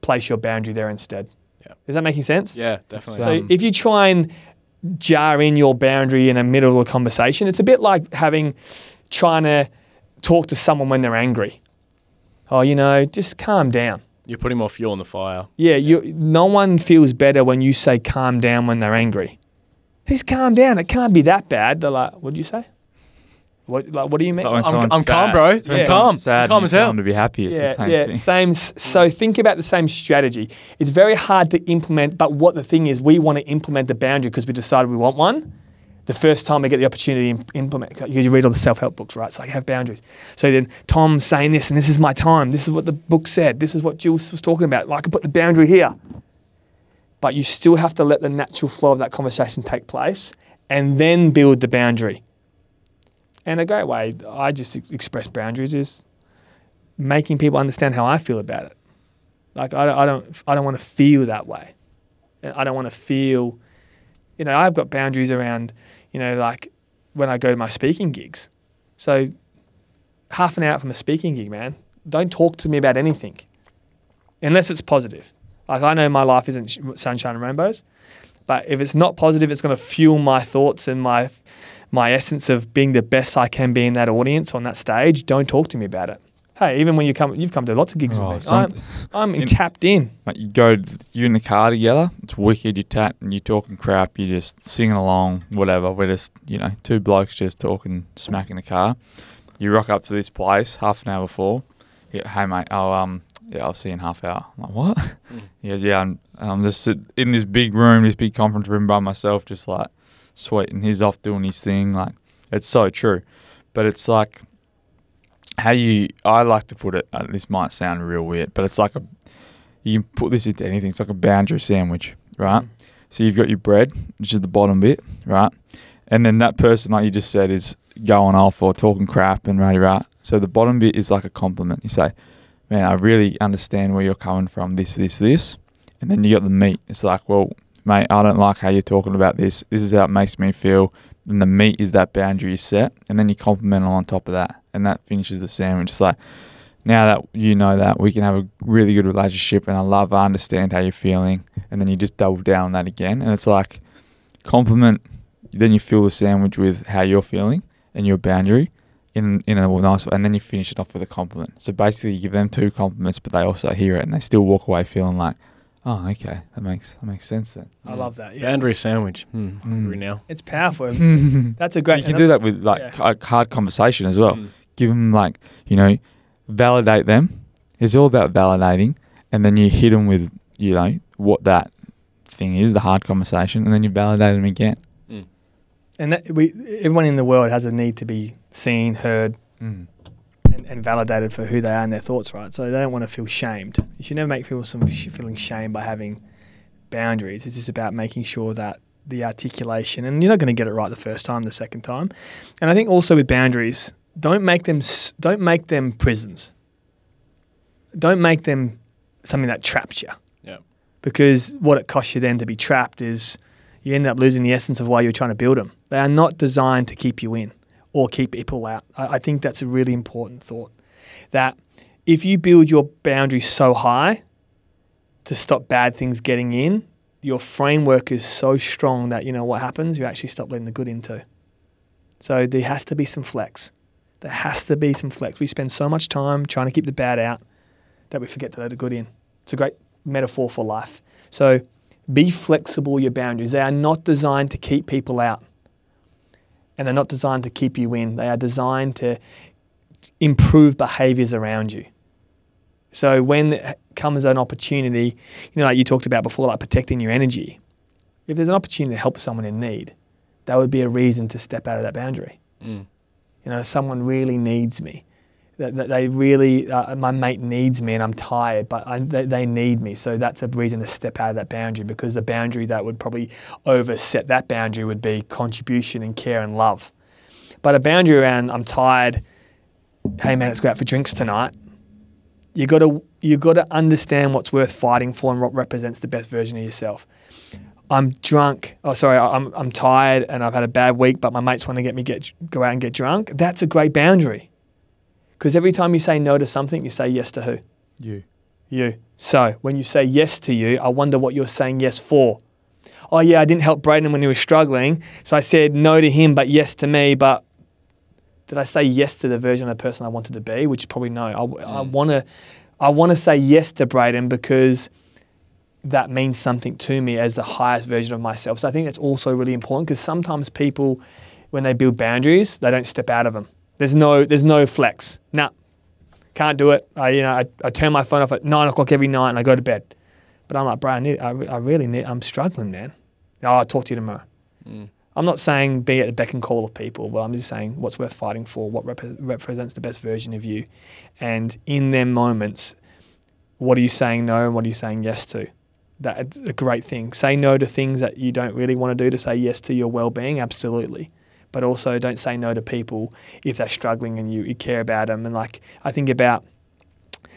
[SPEAKER 1] place your boundary there instead.
[SPEAKER 2] Yeah.
[SPEAKER 1] Is that making sense?
[SPEAKER 2] Yeah, definitely.
[SPEAKER 1] So
[SPEAKER 3] Um,
[SPEAKER 1] if you try and jar in your boundary in the middle of a conversation, it's a bit like having trying to talk to someone when they're angry. Oh, you know, just calm down.
[SPEAKER 2] You're putting more fuel on the fire.
[SPEAKER 1] Yeah, you. No one feels better when you say calm down when they're angry. He's calm down. It can't be that bad. They're like, what do you say? What like, what do you mean?
[SPEAKER 3] It's like when
[SPEAKER 2] I'm- I'm calm, bro.
[SPEAKER 3] It's when
[SPEAKER 1] Yeah.
[SPEAKER 2] Calm.
[SPEAKER 3] Sad
[SPEAKER 2] Calm as hell.
[SPEAKER 3] them to be happy. It's
[SPEAKER 1] yeah,
[SPEAKER 3] the same
[SPEAKER 1] yeah,
[SPEAKER 3] thing.
[SPEAKER 1] same. So think about the same strategy. It's very hard to implement, but what the thing is, we want to implement the boundary because we decided we want one. The first time we get the opportunity to implement, you read all the self-help books, right? So you have boundaries. So then Tom's saying this, and this is my time. This is what the book said. This is what Jules was talking about. I can put the boundary here, but you still have to let the natural flow of that conversation take place, and then build the boundary. And a great way I just ex- express boundaries is making people understand how I feel about it. Like I I don't, I don't want to feel that way. I don't want to feel, you know, I've got boundaries around, you know, like when I go to my speaking gigs. So half an hour from a speaking gig, man, don't talk to me about anything unless it's positive. Like I know my life isn't sunshine and rainbows, but if it's not positive, it's going to fuel my thoughts and my my essence of being the best I can be in that audience on that stage. Don't talk to me about it. Hey, even when you come, you've come to lots of gigs
[SPEAKER 3] Oh,
[SPEAKER 1] with me.
[SPEAKER 3] some-
[SPEAKER 1] I'm, I'm <laughs>
[SPEAKER 3] in-
[SPEAKER 1] tapped in.
[SPEAKER 3] Like you go, you in the car together. It's wicked. You tat and you're talking crap. You're just singing along, whatever. We're just, you know, two blokes just talking smack in the car. You rock up to this place half an hour before. Yeah, hey mate, oh um, yeah, I'll see you in half hour. I'm like, what? <laughs>
[SPEAKER 2] Mm.
[SPEAKER 3] He goes, yeah, I'm, I'm just sit in this big room, this big conference room by myself, just like sweet, and he's off doing his thing. Like, it's so true, but it's like how you. I like to put it. Uh, this might sound real weird, but it's like a. You can put this into anything. It's like a boundary sandwich, right?
[SPEAKER 1] Mm.
[SPEAKER 3] So you've got your bread, which is the bottom bit, right? And then that person, like you just said, is going off or talking crap and rah rah. So the bottom bit is like a compliment. You say, "Man, I really understand where you're coming from. This, this, this," and then you got the meat. It's like, "Well, mate, I don't like how you're talking about this. This is how it makes me feel." And the meat is that boundary you set, and then you compliment on top of that, and that finishes the sandwich. It's like, now that you know that, we can have a really good relationship, and I love, I understand how you're feeling, and then you just double down on that again, and it's like compliment. Then you fill the sandwich with how you're feeling and your boundary, in in a nice way, and then you finish it off with a compliment. So basically, you give them two compliments, but they also hear it, and they still walk away feeling like, oh, okay, that makes that makes sense then.
[SPEAKER 1] I love that. Yeah.
[SPEAKER 2] Boundary sandwich. Hmm,
[SPEAKER 3] Mm.
[SPEAKER 2] hungry now.
[SPEAKER 1] It's powerful. <laughs> That's a great.
[SPEAKER 3] You can do that with like
[SPEAKER 1] Yeah.
[SPEAKER 3] a hard conversation as well.
[SPEAKER 2] Mm.
[SPEAKER 3] Give them like you know, validate them. It's all about validating, and then you hit them with you know what that thing is, the hard conversation, and then you validate them again.
[SPEAKER 1] And that we, everyone in the world has a need to be seen, heard,
[SPEAKER 3] Mm.
[SPEAKER 1] and, and validated for who they are and their thoughts, right? So they don't want to feel shamed. You should never make people some feeling shame by having boundaries. It's just about making sure that the articulation, and you're not going to get it right the first time, the second time. And I think also with boundaries, don't make them don't make them prisons. Don't make them something that traps you.
[SPEAKER 2] Yeah.
[SPEAKER 1] Because what it costs you then to be trapped is you end up losing the essence of why you're trying to build them. They are not designed to keep you in or keep people out. I, I think that's a really important thought. That if you build your boundaries so high to stop bad things getting in, your framework is so strong that you know what happens. You actually stop letting the good in too. So there has to be some flex. There has to be some flex. We spend so much time trying to keep the bad out that we forget to let the good in. It's a great metaphor for life. So be flexible your boundaries. They are not designed to keep people out. And they're not designed to keep you in. They are designed to improve behaviors around you. So when it comes an opportunity, you know, like you talked about before, like protecting your energy. If there's an opportunity to help someone in need, that would be a reason to step out of that boundary.
[SPEAKER 2] Mm.
[SPEAKER 1] You know, someone really needs me. That, that they really, uh, my mate needs me and I'm tired, but I, they, they need me. So that's a reason to step out of that boundary because the boundary that would probably overset that boundary would be contribution and care and love. But a boundary around, I'm tired, hey man, let's go out for drinks tonight. You got to you got to understand what's worth fighting for and what represents the best version of yourself. I'm drunk. Oh, sorry, I'm I'm tired and I've had a bad week, but my mates want to get me get go out and get drunk. That's a great boundary, because every time you say no to something, you say yes to who?
[SPEAKER 3] You.
[SPEAKER 1] You. So when you say yes to you, I wonder what you're saying yes for. Oh yeah, I didn't help Braden when he was struggling, so I said no to him, but yes to me. But did I say yes to the version of the person I wanted to be? Which is probably no. I, I mm. want to, I want to say yes to Braden because that means something to me as the highest version of myself. So I think that's also really important because sometimes people, when they build boundaries, they don't step out of them. There's no, there's no flex. Nah, can't do it. I, you know, I, I turn my phone off at nine o'clock every night and I go to bed. But I'm like, bro, I, need, I, I really need, I'm struggling, man. Oh, I'll talk to you tomorrow.
[SPEAKER 2] Mm.
[SPEAKER 1] I'm not saying be at the beck and call of people, but I'm just saying what's worth fighting for, what rep- represents the best version of you. And in them moments, what are you saying no and what are you saying yes to? That's a great thing. Say no to things that you don't really want to do to say yes to your well being, absolutely. But also don't say no to people if they're struggling and you, you care about them. And like, I think about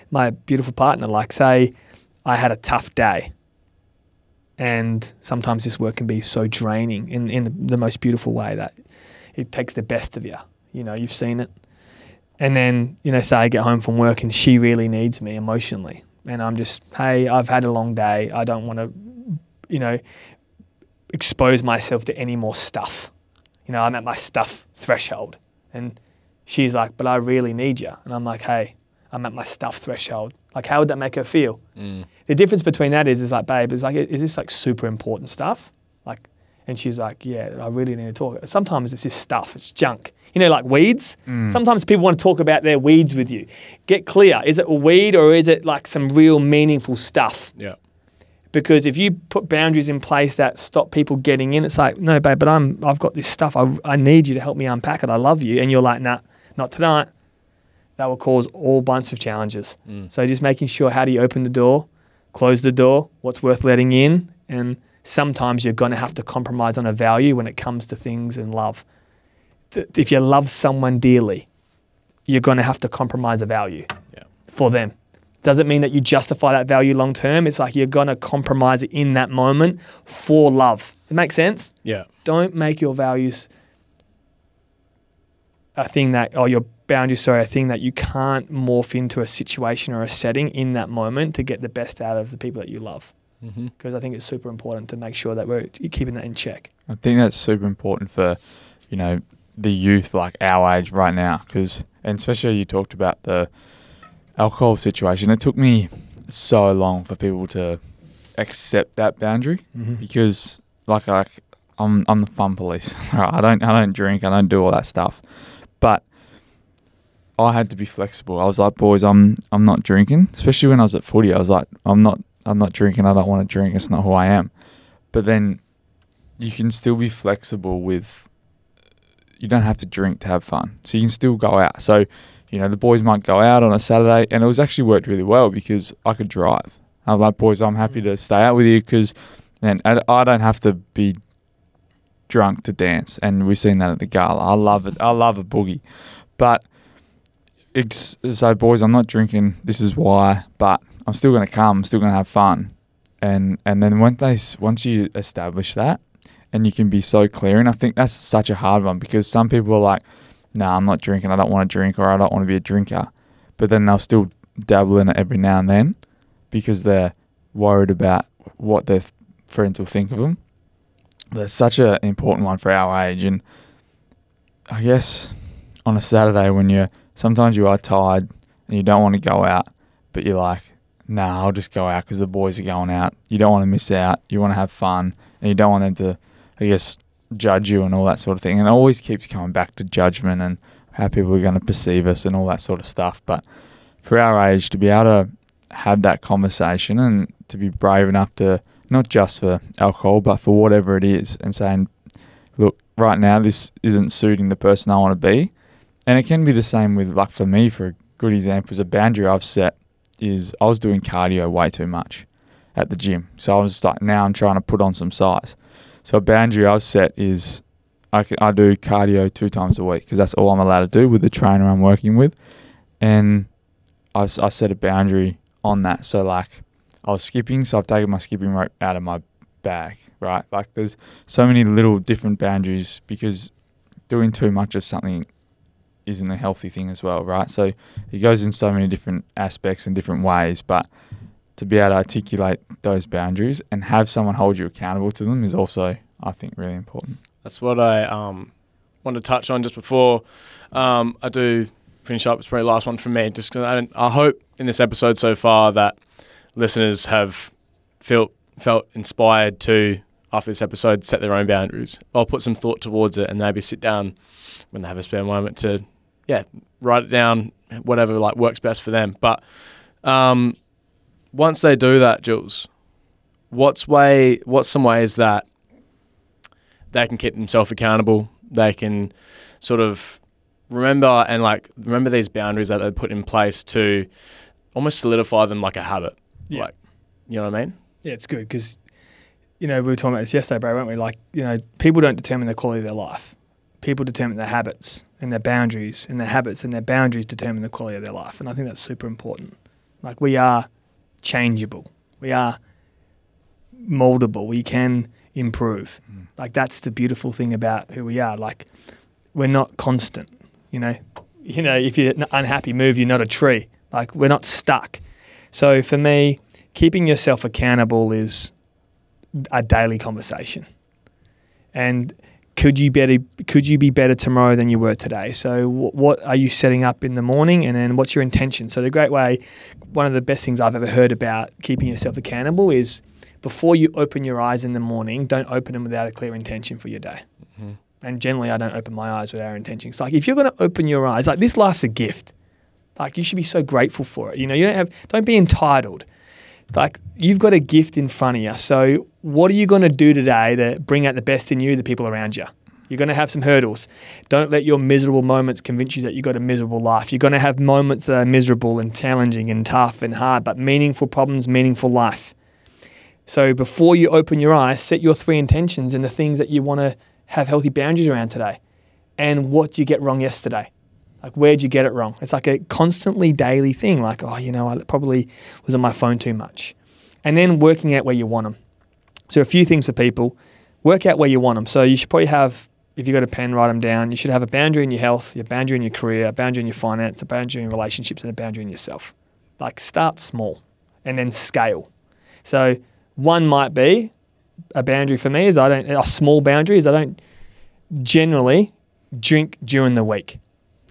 [SPEAKER 1] my beautiful partner, like, say I had a tough day and sometimes this work can be so draining in, in the most beautiful way that it takes the best of you. You know, you've seen it. And then, you know, say I get home from work and she really needs me emotionally. And I'm just, hey, I've had a long day. I don't want to, you know, expose myself to any more stuff. You know, I'm at my stuff threshold. And she's like, but I really need you. And I'm like, hey, I'm at my stuff threshold. Like, how would that make her feel?
[SPEAKER 2] Mm.
[SPEAKER 1] The difference between that is, is like, babe, is like, is this like super important stuff? Like, and she's like, yeah, I really need to talk. Sometimes it's just stuff, it's junk. You know, like weeds.
[SPEAKER 3] Mm.
[SPEAKER 1] Sometimes people want to talk about their weeds with you. Get clear. Is it a weed or is it like some real meaningful stuff?
[SPEAKER 2] Yeah.
[SPEAKER 1] Because if you put boundaries in place that stop people getting in, it's like, no, babe, but I'm, I've got this stuff. I, I need you to help me unpack it. I love you. And you're like, nah, not tonight. That will cause all bunch of challenges.
[SPEAKER 2] Mm.
[SPEAKER 1] So just making sure how do you open the door, close the door, what's worth letting in, and sometimes you're going to have to compromise on a value when it comes to things in love. T- If you love someone dearly, you're going to have to compromise a value
[SPEAKER 2] Yeah.
[SPEAKER 1] for them. Doesn't mean that you justify that value long term. It's like you're going to compromise it in that moment for love. It makes sense?
[SPEAKER 2] Yeah.
[SPEAKER 1] don't make your values a thing that or your boundaries sorry a thing that you can't morph into a situation or a setting in that moment to get the best out of the people that you love
[SPEAKER 2] Mm-hmm.
[SPEAKER 1] because i think it's super important to make sure that we're keeping that in check
[SPEAKER 3] I think that's super important for, you know, the youth like our age right now because and especially you talked about the alcohol situation it took me so long for people to accept that boundary
[SPEAKER 1] Mm-hmm.
[SPEAKER 3] because like like I'm I'm the fun police. <laughs> I don't I don't drink. I don't do all that stuff. But I had to be flexible. I was like, boys, I'm I'm not drinking. Especially when I was at footy, I was like, I'm not I'm not drinking. I don't want to drink. It's not who I am. But then you can still be flexible with. You don't have to drink to have fun. So you can still go out. So you know the boys might go out on a Saturday, and it was actually worked really well because I could drive. I'm like, boys, I'm happy mm. to stay out with you because and I don't have to be drunk to dance. And we've seen that at the gala. I love it. I love a boogie. But it's, so, boys, I'm not drinking. This is why. But I'm still going to come. I'm still going to have fun. And and then once they once you establish that, and you can be so clear, and I think that's such a hard one because some people are like, "Nah, I'm not drinking. I don't want to drink, or I don't want to be a drinker," but then they'll still dabble in it every now and then because they're worried about what their friends will think of them. It's such an important one for our age, and I guess on a Saturday when you're sometimes you are tired and you don't want to go out, but you're like, nah, I'll just go out because the boys are going out. You don't want to miss out. You want to have fun, and you don't want them to, I guess, judge you and all that sort of thing. And it always keeps coming back to judgment and how people are going to perceive us and all that sort of stuff. But for our age, to be able to have that conversation and to be brave enough to not just for alcohol, but for whatever it is, and saying, look, right now this isn't suiting the person I want to be. And it can be the same with, like, for me, for a good example, is a boundary I've set is I was doing cardio way too much at the gym. So I was like, now I'm trying to put on some size. So a boundary I've set is I do cardio two times a week because that's all I'm allowed to do with the trainer I'm working with. And I set a boundary on that. So, like, I was skipping, so I've taken my skipping rope out of my bag, right? Like, there's so many little different boundaries because doing too much of something isn't a healthy thing as well, right? So, it goes in so many different aspects and different ways, but to be able to articulate those boundaries and have someone hold you accountable to them is also, I think, really important.
[SPEAKER 2] That's what I um, to touch on just before um, I do finish up. It's probably the last one from me. Just I, I hope in this episode so far that listeners have felt felt inspired to after this episode set their own boundaries or put some thought towards it and maybe sit down when they have a spare moment to yeah write it down whatever like works best for them. But um, once they do that, Jules, what's way what's some ways that they can keep themselves accountable. They can sort of remember and like remember these boundaries that they put in place to almost solidify them like a habit.
[SPEAKER 1] Yeah.
[SPEAKER 2] Like, you know what I mean?
[SPEAKER 1] Yeah, it's good because, you know, we were talking about this yesterday, bro, weren't we? Like, you know, people don't determine the quality of their life. People determine their habits and their boundaries, and their habits and their boundaries determine the quality of their life. And I think that's super important. Like, we are changeable, we are moldable, we can improve.
[SPEAKER 3] Mm.
[SPEAKER 1] Like, that's the beautiful thing about who we are. Like, we're not constant, you know. You know, if you're unhappy, move, you're not a tree. Like, we're not stuck. So for me, keeping yourself accountable is a daily conversation. And could you better could you be better tomorrow than you were today? So wh- what are you setting up in the morning and then what's your intention? So the great way one of the best things I've ever heard about keeping yourself accountable is before you open your eyes in the morning, don't open them without a clear intention for your day. Mm-hmm. And generally I don't open my eyes without intention. It's like if you're going to open your eyes, like this life's a gift. Like you should be so grateful for it. You know, you don't have don't be entitled. Like you've got a gift in front of you. So what are you going to do today to bring out the best in you, the people around you? You're going to have some hurdles. Don't let your miserable moments convince you that you've got a miserable life. You're going to have moments that are miserable and challenging and tough and hard, but meaningful problems, meaningful life. So before you open your eyes, set your three intentions and the things that you want to have healthy boundaries around today. And what you get wrong yesterday? Like, where'd you get it wrong? It's like a constantly daily thing. Like, oh, you know, I probably was on my phone too much. And then working out where you want them. So, a few things for people work out where you want them. So, you should probably have, if you've got a pen, write them down. You should have a boundary in your health, a boundary in your career, a boundary in your finance, a boundary in relationships, and a boundary in yourself. Like, start small and then scale. So, one might be a boundary for me is I don't, a small boundary is I don't generally drink during the week,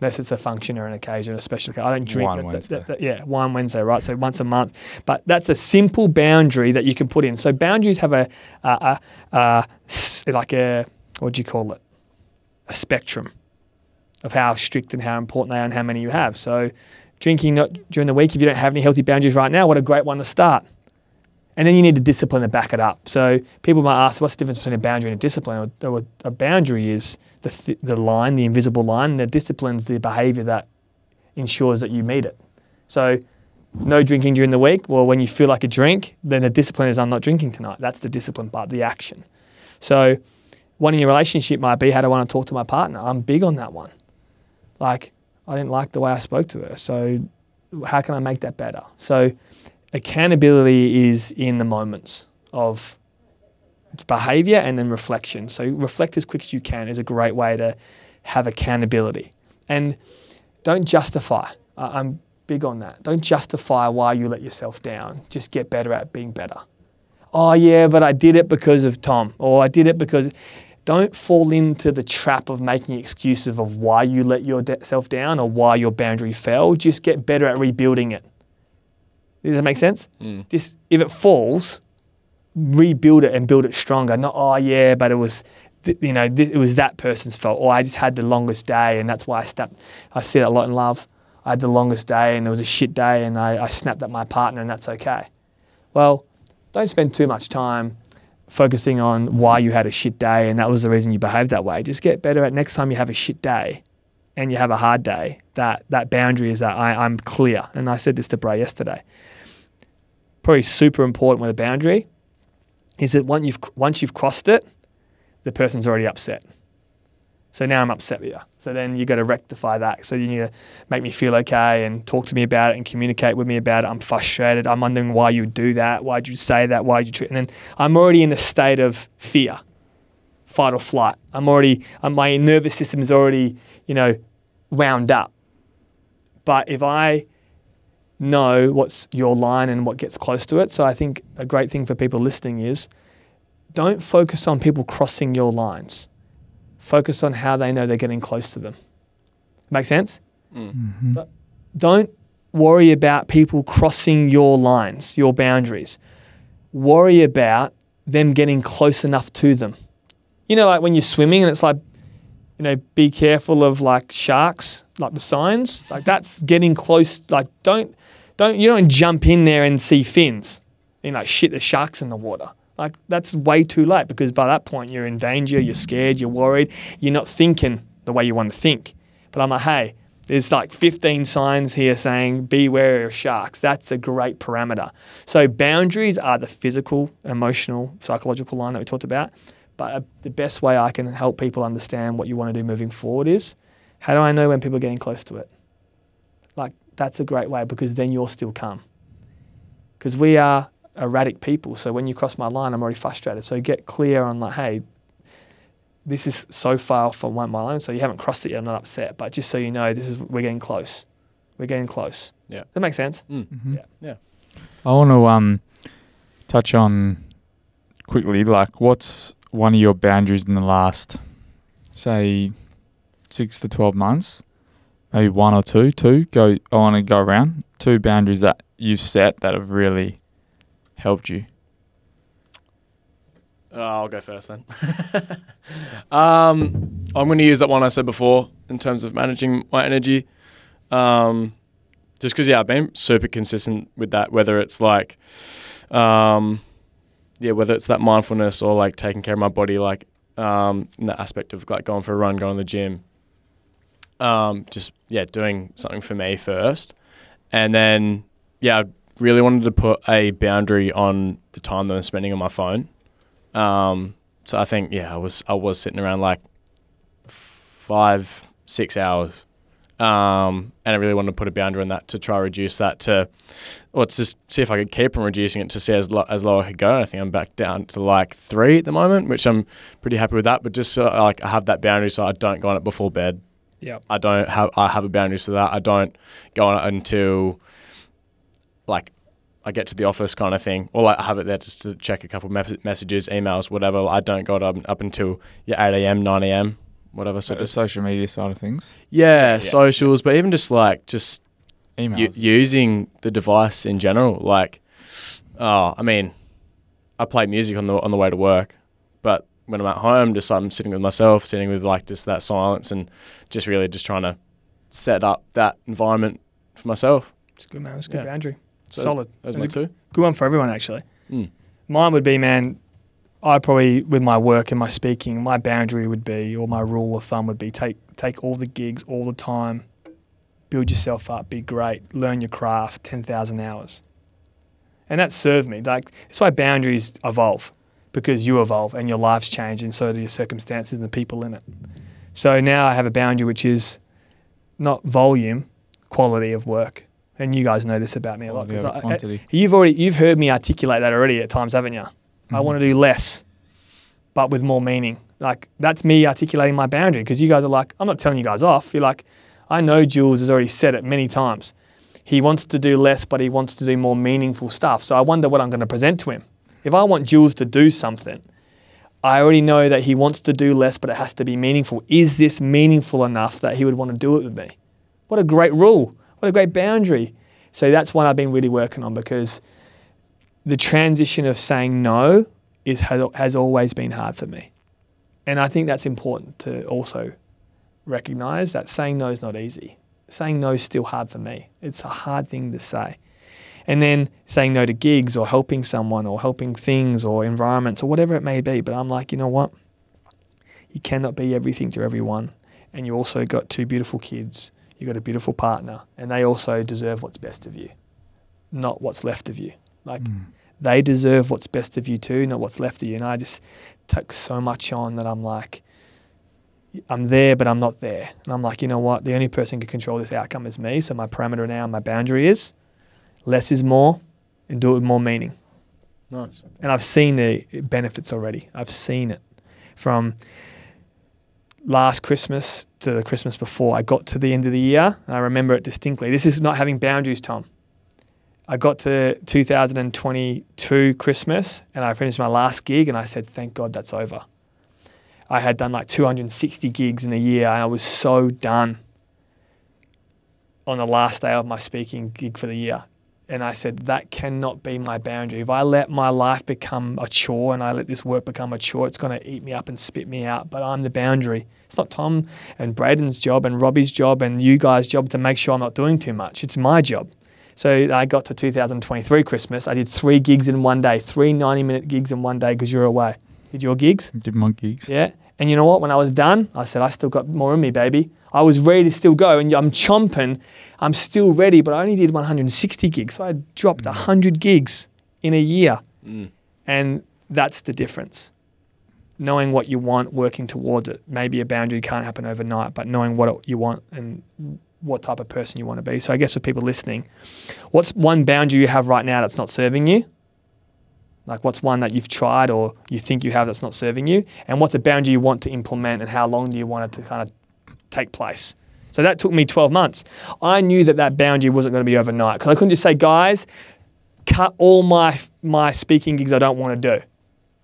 [SPEAKER 1] unless it's a function or an occasion or a special. occasion. I don't drink.
[SPEAKER 3] Wine
[SPEAKER 1] that-
[SPEAKER 3] Wednesday.
[SPEAKER 1] that- that- yeah, wine Wednesday, right? So once a month. But that's a simple boundary that you can put in. So boundaries have a, a, a like a what do you call it? A spectrum of how strict and how important they are and how many you have. So drinking not during the week if you don't have any healthy boundaries right now, what a great one to start. And then you need the discipline to back it up. So people might ask, what's the difference between a boundary and a discipline? Or, or a boundary is the, th- the line, the invisible line. The discipline's the behavior that ensures that you meet it. So no drinking during the week. Well, when you feel like a drink, then the discipline is I'm not drinking tonight. That's the discipline part, the action. So one in your relationship might be how do I want to talk to my partner? I'm big on that one. Like, I didn't like the way I spoke to her. So how can I make that better? So accountability is in the moments of behavior and then reflection. So reflect as quick as you can is a great way to have accountability. And don't justify. I'm big on that. Don't justify why you let yourself down. Just get better at being better. Oh yeah, but I did it because of Tom, or I did it because. Don't fall into the trap of making excuses of why you let yourself down or why your boundary fell. Just get better at rebuilding it. Does that make sense?
[SPEAKER 2] Mm.
[SPEAKER 1] Just if it falls, rebuild it and build it stronger. Not oh yeah, but it was th- you know th- it was that person's fault, or I just had the longest day and that's why I snapped. I see that a lot in love. I had the longest day and it was a shit day and I, I snapped at my partner and that's okay. Well, don't spend too much time focusing on why you had a shit day and that was the reason you behaved that way. Just get better at next time you have a shit day and you have a hard day. That that boundary is that I, I'm clear. And I said this to Bray yesterday. Probably super important with a boundary is that once you've once you've crossed it, the person's already upset. So now I'm upset with you. So then you've got to rectify that. So you need to make me feel okay and talk to me about it and communicate with me about it. I'm frustrated. I'm wondering why you do that. Why'd you say that? Why'd you treat? And then I'm already in a state of fear, fight or flight. I'm already, my nervous system is already, you know, wound up. But if I know what's your line and what gets close to it, so I think a great thing for people listening is don't focus on people crossing your lines. Focus on how they know they're getting close to them. Make sense?
[SPEAKER 2] Mm.
[SPEAKER 1] Don't worry about people crossing your lines, your boundaries. Worry about them getting close enough to them. You know, like when you're swimming and it's like, you know, be careful of like sharks, like the signs. Like that's getting close. Like don't, don't, you don't jump in there and see fins. You know, shit, the shark's in the water. Like that's way too late because by that point you're in danger, you're scared, you're worried, you're not thinking the way you want to think. But I'm like, hey, there's like 15 signs here saying beware of sharks. That's a great parameter. So boundaries are the physical, emotional, psychological line that we talked about. But uh, the best way I can help people understand what you want to do moving forward is how do I know when people are getting close to it? Like that's a great way because then you're still calm. Because we are erratic people. So when you cross my line, I'm already frustrated. So get clear on like, hey, this is so far from my line. So you haven't crossed it yet. I'm not upset, but just so you know, this is we're getting close. We're getting close.
[SPEAKER 2] Yeah.
[SPEAKER 1] that makes sense.
[SPEAKER 2] Mm.
[SPEAKER 3] Mhm.
[SPEAKER 1] Yeah.
[SPEAKER 2] Yeah.
[SPEAKER 3] I want to um touch on quickly, like what's one of your boundaries in the last, say, six to twelve months? Maybe one or two. Two. Go. I want to go around. Two boundaries that you've set that have really helped you.
[SPEAKER 2] Uh, I'll go first then. <laughs> um, I'm going to use that one I said before in terms of managing my energy. Um, just because, yeah, I've been super consistent with that, whether it's like, um, yeah, whether it's that mindfulness or like taking care of my body, like um, in that aspect of like going for a run, going to the gym. Um, just, yeah, doing something for me first. And then, yeah, I really wanted to put a boundary on the time that I'm spending on my phone. Um, so I think yeah, I was I was sitting around like five six hours, um, and I really wanted to put a boundary on that to try to reduce that to, well, to just see if I could keep on reducing it to see as lo- as low I could go. And I think I'm back down to like three at the moment, which I'm pretty happy with that. But just so like I have that boundary so I don't go on it before bed.
[SPEAKER 1] Yep.
[SPEAKER 2] I don't have I have a boundary so that I don't go on it until like I get to the office kind of thing, or like I have it there just to check a couple of mes- messages, emails, whatever. I don't go up, up until yeah, 8 a.m., 9 a.m., whatever. So
[SPEAKER 3] So the social media side of things,
[SPEAKER 2] yeah,
[SPEAKER 3] Yeah.
[SPEAKER 2] socials, but even just like just u- using the device in general. Like, oh, I mean, I play music on the on the way to work, but when I'm at home, just I'm sitting with myself, sitting with like just that silence, and just really just trying to set up that environment for myself.
[SPEAKER 1] It's good, man. It's a good
[SPEAKER 2] Yeah.
[SPEAKER 1] boundary.
[SPEAKER 2] So
[SPEAKER 1] Solid.
[SPEAKER 2] Those
[SPEAKER 1] That's
[SPEAKER 2] my two.
[SPEAKER 1] good one for everyone, actually.
[SPEAKER 2] Mm.
[SPEAKER 1] Mine would be, man, I probably, with my work and my speaking, my boundary would be, or my rule of thumb would be take, take all the gigs all the time, build yourself up, be great, learn your craft, 10,000 hours. And that served me. Like, that's why boundaries evolve because you evolve and your life's change, and so do your circumstances and the people in it. So now I have a boundary which is not volume, quality of work. And you guys know this about me a lot because I,
[SPEAKER 3] quantity.
[SPEAKER 1] You've already you've heard me articulate that already at times, haven't you? I
[SPEAKER 3] Mhm.
[SPEAKER 1] want to do less, but with more meaning. Like that's me articulating my boundary because you guys are like, I'm not telling you guys off. You're like, I know Jules has already said it many times. He wants to do less, but he wants to do more meaningful stuff. So I wonder what I'm going to present to him. If I want Jules to do something, I already know that he wants to do less, but it has to be meaningful. Is this meaningful enough that he would want to do it with me? What a great rule. What a great boundary. So that's one I've been really working on because the transition of saying no is has, has always been hard for me. And I think that's important to also recognize that saying no is not easy. Saying no is still hard for me. It's a hard thing to say. And then saying no to gigs or helping someone or helping things or environments or whatever it may be. But I'm like, you know what? You cannot be everything to everyone. And you also got two beautiful kids. You got a beautiful partner. And they also deserve what's best of you, not what's left of you. Like
[SPEAKER 3] Mm.
[SPEAKER 1] they deserve what's best of you too, not what's left of you. And I just took so much on that I'm like, I'm there, but I'm not there. And I'm like, you know what? The only person who can control this outcome is me. So my parameter now, my boundary is less is more and do it with more meaning.
[SPEAKER 2] Nice.
[SPEAKER 1] And I've seen the benefits already. I've seen it from last Christmas to the Christmas before. I got to the end of the year and I remember it distinctly. This is not having boundaries, Tom. I got to 2022 Christmas and I finished my last gig and I said, thank God that's over. I had done like 260 gigs in a year and I was so done on the last day of my speaking gig for the year. And I said, that cannot be my boundary. If I let my life become a chore and I let this work become a chore, it's going to eat me up and spit me out. But I'm the boundary. It's not Tom and Braden's job and Robbie's job and you guys' job to make sure I'm not doing too much. It's my job. So I got to 2023 Christmas. I did three gigs in one day, three 90 minute gigs in one day because you're away. Did your gigs?
[SPEAKER 3] Did my gigs.
[SPEAKER 1] Yeah. And you know what? When I was done, I said, I still got more in me, baby. I was ready to still go. And I'm chomping. I'm still ready, but I only did 160 gigs. So I dropped 100 gigs in a year.
[SPEAKER 2] Mm.
[SPEAKER 1] And that's the difference. Knowing what you want, working towards it. Maybe a boundary can't happen overnight, but knowing what you want and what type of person you want to be. So I guess for people listening, what's one boundary you have right now that's not serving you? Like what's one that you've tried or you think you have that's not serving you? And what's a boundary you want to implement and how long do you want it to kind of take place? So that took me 12 months. I knew that that boundary wasn't going to be overnight because I couldn't just say, guys, cut all my my speaking gigs I don't want to do.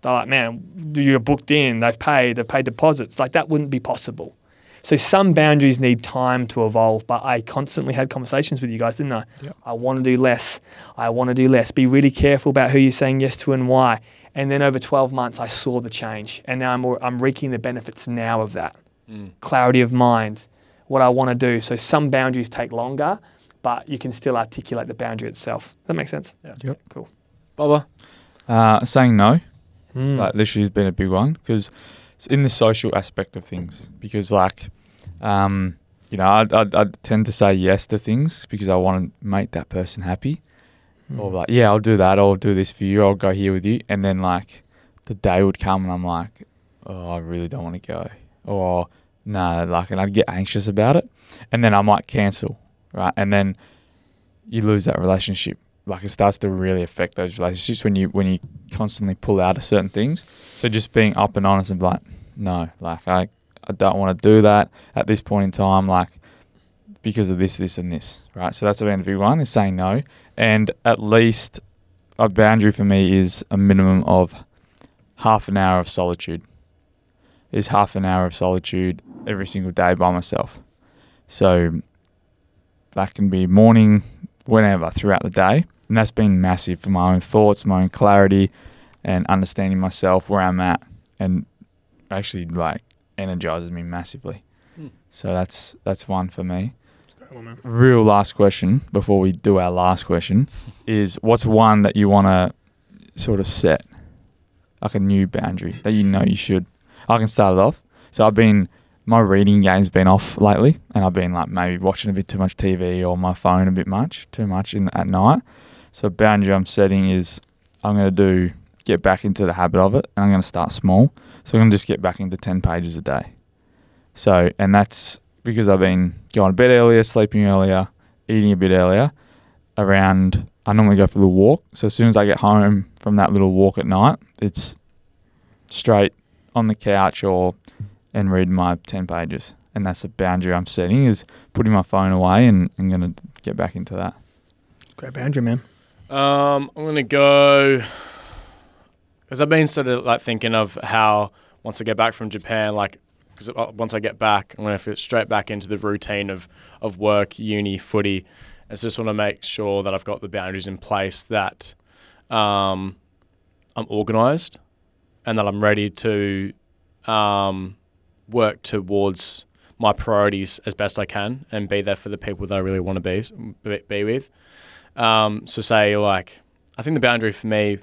[SPEAKER 1] They're like, man, you're booked in, they've paid, they've paid deposits. Like that wouldn't be possible. So some boundaries need time to evolve, but I constantly had conversations with you guys, didn't I?
[SPEAKER 3] Yep.
[SPEAKER 1] I want to do less. I want to do less. Be really careful about who you're saying yes to and why. And then over 12 months, I saw the change, and now I'm I'm reaping the benefits now of that
[SPEAKER 2] Mm.
[SPEAKER 1] clarity of mind, what I want to do. So some boundaries take longer, but you can still articulate the boundary itself. Does that make sense?
[SPEAKER 2] Yeah.
[SPEAKER 3] Yep.
[SPEAKER 1] Cool.
[SPEAKER 2] Bubba.
[SPEAKER 3] Uh, saying no,
[SPEAKER 1] Mm.
[SPEAKER 3] like literally has been a big one because it's in the social aspect of things. Because like, um, you know, I I I tend to say yes to things because I want to make that person happy.
[SPEAKER 1] Mm.
[SPEAKER 3] Or like, yeah, I'll do that. I'll do this for you. I'll go here with you. And then like, the day would come and I'm like, oh, I really don't want to go. Or no, like, and I'd get anxious about it, and then I might cancel, right? And then you lose that relationship. Like it starts to really affect those relationships when you when you constantly pull out of certain things. So just being up and honest and like, no, like I I don't want to do that at this point in time, like because of this, this, and this, right? So that's been a big one is saying no, and at least a boundary for me is a minimum of half an hour of solitude. is half an hour of solitude every single day by myself. So that can be morning, whenever throughout the day. And that's been massive for my own thoughts, my own clarity, and understanding myself, where I'm at, and actually like energizes me massively.
[SPEAKER 2] Hmm.
[SPEAKER 3] So that's that's one for me. Real last question before we do our last question <laughs> is what's one that you want to sort of set like a new boundary that you know you should. I can start it off. So I've been my reading game's been off lately, and I've been like maybe watching a bit too much TV or my phone a bit much, too much in at night. So boundary I'm setting is I'm gonna do get back into the habit of it, and I'm gonna start small. So I'm gonna just get back into ten pages a day. So and that's because I've been going to bed earlier, sleeping earlier, eating a bit earlier. Around I normally go for the walk. So as soon as I get home from that little walk at night, it's straight on the couch or and read my 10 pages. And that's a boundary I'm setting is putting my phone away and I'm going to get back into that.
[SPEAKER 1] Great boundary, man.
[SPEAKER 2] Um, I'm gonna go because I've been sort of like thinking of how once I get back from Japan, like because once I get back, I'm gonna fit straight back into the routine of of work, uni, footy. I just want to make sure that I've got the boundaries in place that um, I'm organised and that I'm ready to um, work towards my priorities as best I can and be there for the people that I really want to be be, with. Um, so say like, I think the boundary for me,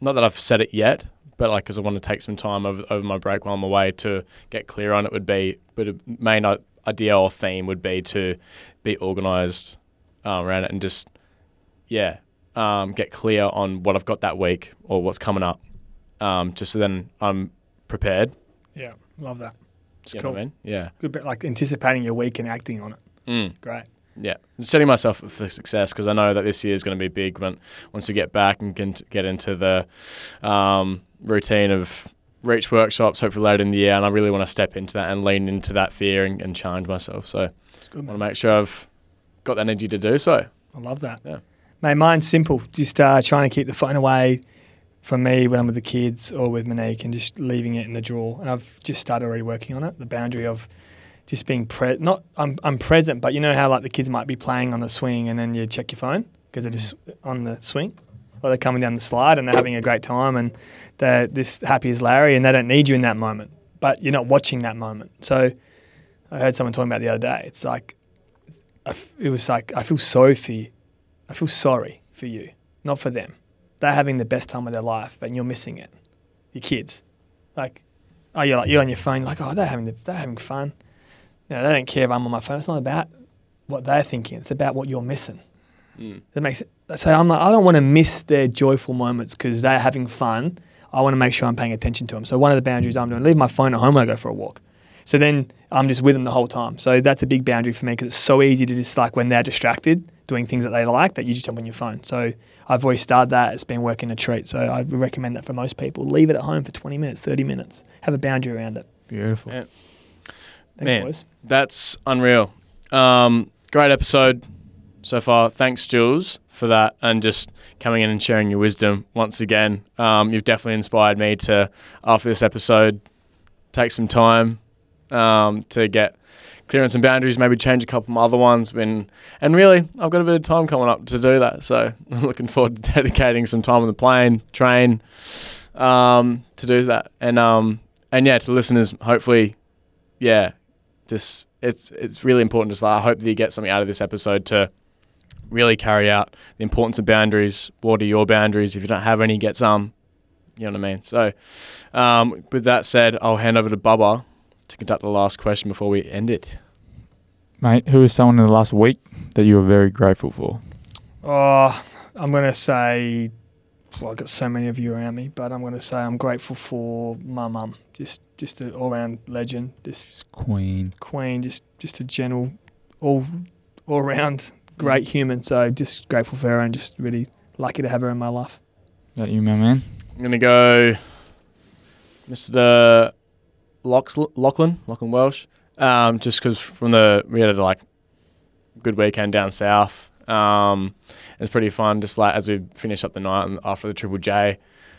[SPEAKER 2] not that I've said it yet, but like because I want to take some time over, over my break while I'm away to get clear on it would be, but a main idea or theme would be to be organised um, around it and just, yeah, um, get clear on what I've got that week or what's coming up, um, just so then I'm prepared.
[SPEAKER 1] Yeah, love that. It's
[SPEAKER 2] You
[SPEAKER 1] cool.
[SPEAKER 2] I mean? Yeah.
[SPEAKER 1] Good bit like anticipating your week and acting on it.
[SPEAKER 2] Mm.
[SPEAKER 1] Great.
[SPEAKER 2] Yeah, setting myself up for success because I know that this year is going to be big. When once we get back and can get into the um, routine of reach workshops, hopefully later in the year, and I really want to step into that and lean into that fear and, and challenge myself. So
[SPEAKER 1] good,
[SPEAKER 2] I want to make sure I've got the energy to do so.
[SPEAKER 1] I love that.
[SPEAKER 2] Yeah.
[SPEAKER 1] Mate, mine's simple. Just uh, trying to keep the phone away from me when I'm with the kids or with Monique and just leaving it in the drawer. And I've just started already working on it. The boundary of just being pre not I'm I'm present, but you know how like the kids might be playing on the swing and then you check your phone because they're mm. just on the swing. Or they're coming down the slide and they're having a great time and they're this happy as Larry and they don't need you in that moment. But you're not watching that moment. So I heard someone talking about the other day. It's like it was like I feel sorry for you. I feel sorry for you, not for them. They're having the best time of their life, and you're missing it. Your kids, like, oh, you're like you're on your phone, like, oh, they're having the, they're having fun. You know, they don't care if I'm on my phone. It's not about what they're thinking. It's about what you're missing.
[SPEAKER 2] Mm.
[SPEAKER 1] That makes it. So I'm like, I don't want to miss their joyful moments because they're having fun. I want to make sure I'm paying attention to them. So one of the boundaries I'm doing, leave my phone at home when I go for a walk. So then I'm just with them the whole time. So that's a big boundary for me because it's so easy to just like when they're distracted doing things that they like that you just jump on your phone. So I've already started that. It's been working a treat. So I recommend that for most people. Leave it at home for 20 minutes, 30 minutes. Have a boundary around it.
[SPEAKER 3] Beautiful.
[SPEAKER 2] Yeah.
[SPEAKER 1] Thanks,
[SPEAKER 2] Man.
[SPEAKER 1] boys.
[SPEAKER 2] That's unreal. Um, great episode so far. Thanks, Jules, for that and just coming in and sharing your wisdom once again. Um, you've definitely inspired me to, after this episode, take some time um, to get clear on some boundaries, maybe change a couple of other ones. When, and really, I've got a bit of time coming up to do that. So <laughs> I'm looking forward to <laughs> dedicating some time on the plane, train, um, to do that. And, um, and yeah, to listeners, hopefully, yeah, this it's it's really important. Just like I hope that you get something out of this episode to really carry out the importance of boundaries. What are your boundaries? If you don't have any, get some. You know what I mean. So, um, with that said, I'll hand over to Bubba to conduct the last question before we end it.
[SPEAKER 3] Mate, who is someone in the last week that you were very grateful for?
[SPEAKER 1] Oh, I'm going to say, well, I've got so many of you around me, but I'm going to say I'm grateful for my mum. Just, just an all-round legend. Just
[SPEAKER 3] It's Queen.
[SPEAKER 1] queen. Just, just a general, all, all-round great human. So just grateful for her and just really lucky to have her in my life.
[SPEAKER 3] That you, my man?
[SPEAKER 2] I'm gonna go, Mr. Lachlan, Lachlan Welsh. Um, just because from the we had a like good weekend down south. Um, it was pretty fun. Just like as we finished up the night and after the Triple J,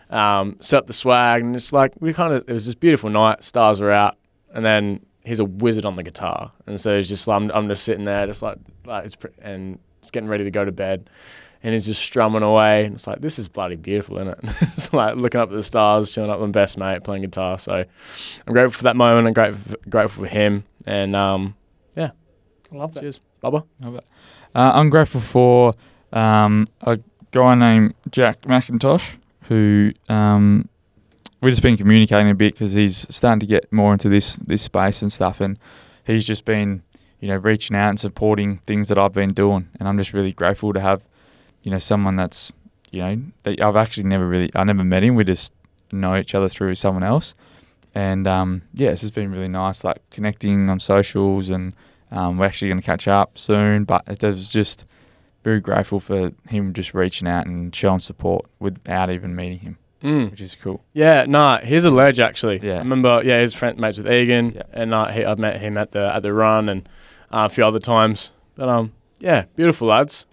[SPEAKER 2] Um, set up the swag, and it's like we kind of it was this beautiful night. Stars were out, and then he's a wizard on the guitar, and so he's just I'm, I'm just sitting there, just like like it's pre- and it's getting ready to go to bed, and he's just strumming away, and it's like this is bloody beautiful, isn't it? <laughs> it's like looking up at the stars, chilling up with my best mate, playing guitar. So I'm grateful for that moment. I'm grateful grateful for him, and um, yeah,
[SPEAKER 1] I love that.
[SPEAKER 2] cheers, Bubba.
[SPEAKER 3] Love Uh, I'm grateful for um, a guy named Jack McIntosh who um, we've just been communicating a bit because he's starting to get more into this this space and stuff, and he's just been you know reaching out and supporting things that I've been doing, and I'm just really grateful to have you know someone that's you know that I've actually never really I never met him. We just know each other through someone else, and um, yeah, it's just been really nice, like connecting on socials, and um, we're actually going to catch up soon. But it was just very grateful for him just reaching out and showing support without even meeting him,
[SPEAKER 2] Mm.
[SPEAKER 3] which is cool.
[SPEAKER 2] Yeah, nah, he's a ledge actually.
[SPEAKER 3] Yeah.
[SPEAKER 2] I remember, yeah, his friend mates with Egan,
[SPEAKER 3] Yeah.
[SPEAKER 2] and uh, he, I've met him at the at the run and uh, a few other times. But um, yeah, beautiful lads.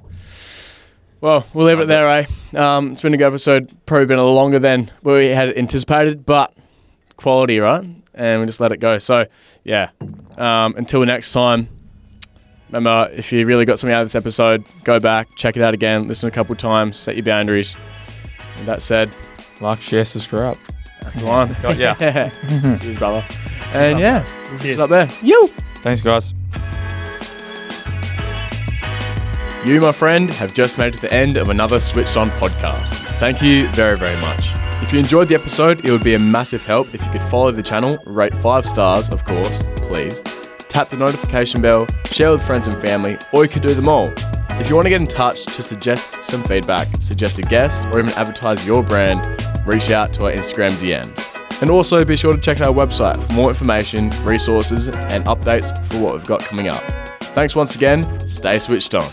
[SPEAKER 2] Well, we'll leave it there, eh? Um, it's been a good episode. Probably been a little longer than we had anticipated, but quality, right? And we just let it go. So yeah, um, until next time. Remember, if you really got something out of this episode, go back, check it out again, listen a couple times, set your boundaries. With that said,
[SPEAKER 3] Like, share, subscribe.
[SPEAKER 2] that's the one.
[SPEAKER 3] Got ya. <laughs>
[SPEAKER 2] Cheers, brother. <laughs> And yeah, this
[SPEAKER 1] Cheers.
[SPEAKER 2] is up there. You.
[SPEAKER 3] Thanks, guys.
[SPEAKER 2] You, my friend, have just made it to the end of another Switched On podcast. Thank you very, very much. If you enjoyed the episode, it would be a massive help if you could follow the channel, rate five stars, of course, please. Tap the notification bell, share with friends and family, or you could do them all. If you want to get in touch to suggest some feedback, suggest a guest, or even advertise your brand, reach out to our Instagram DM. And also be sure to check out our website for more information, resources, and updates for what we've got coming up. Thanks once again. Stay switched on.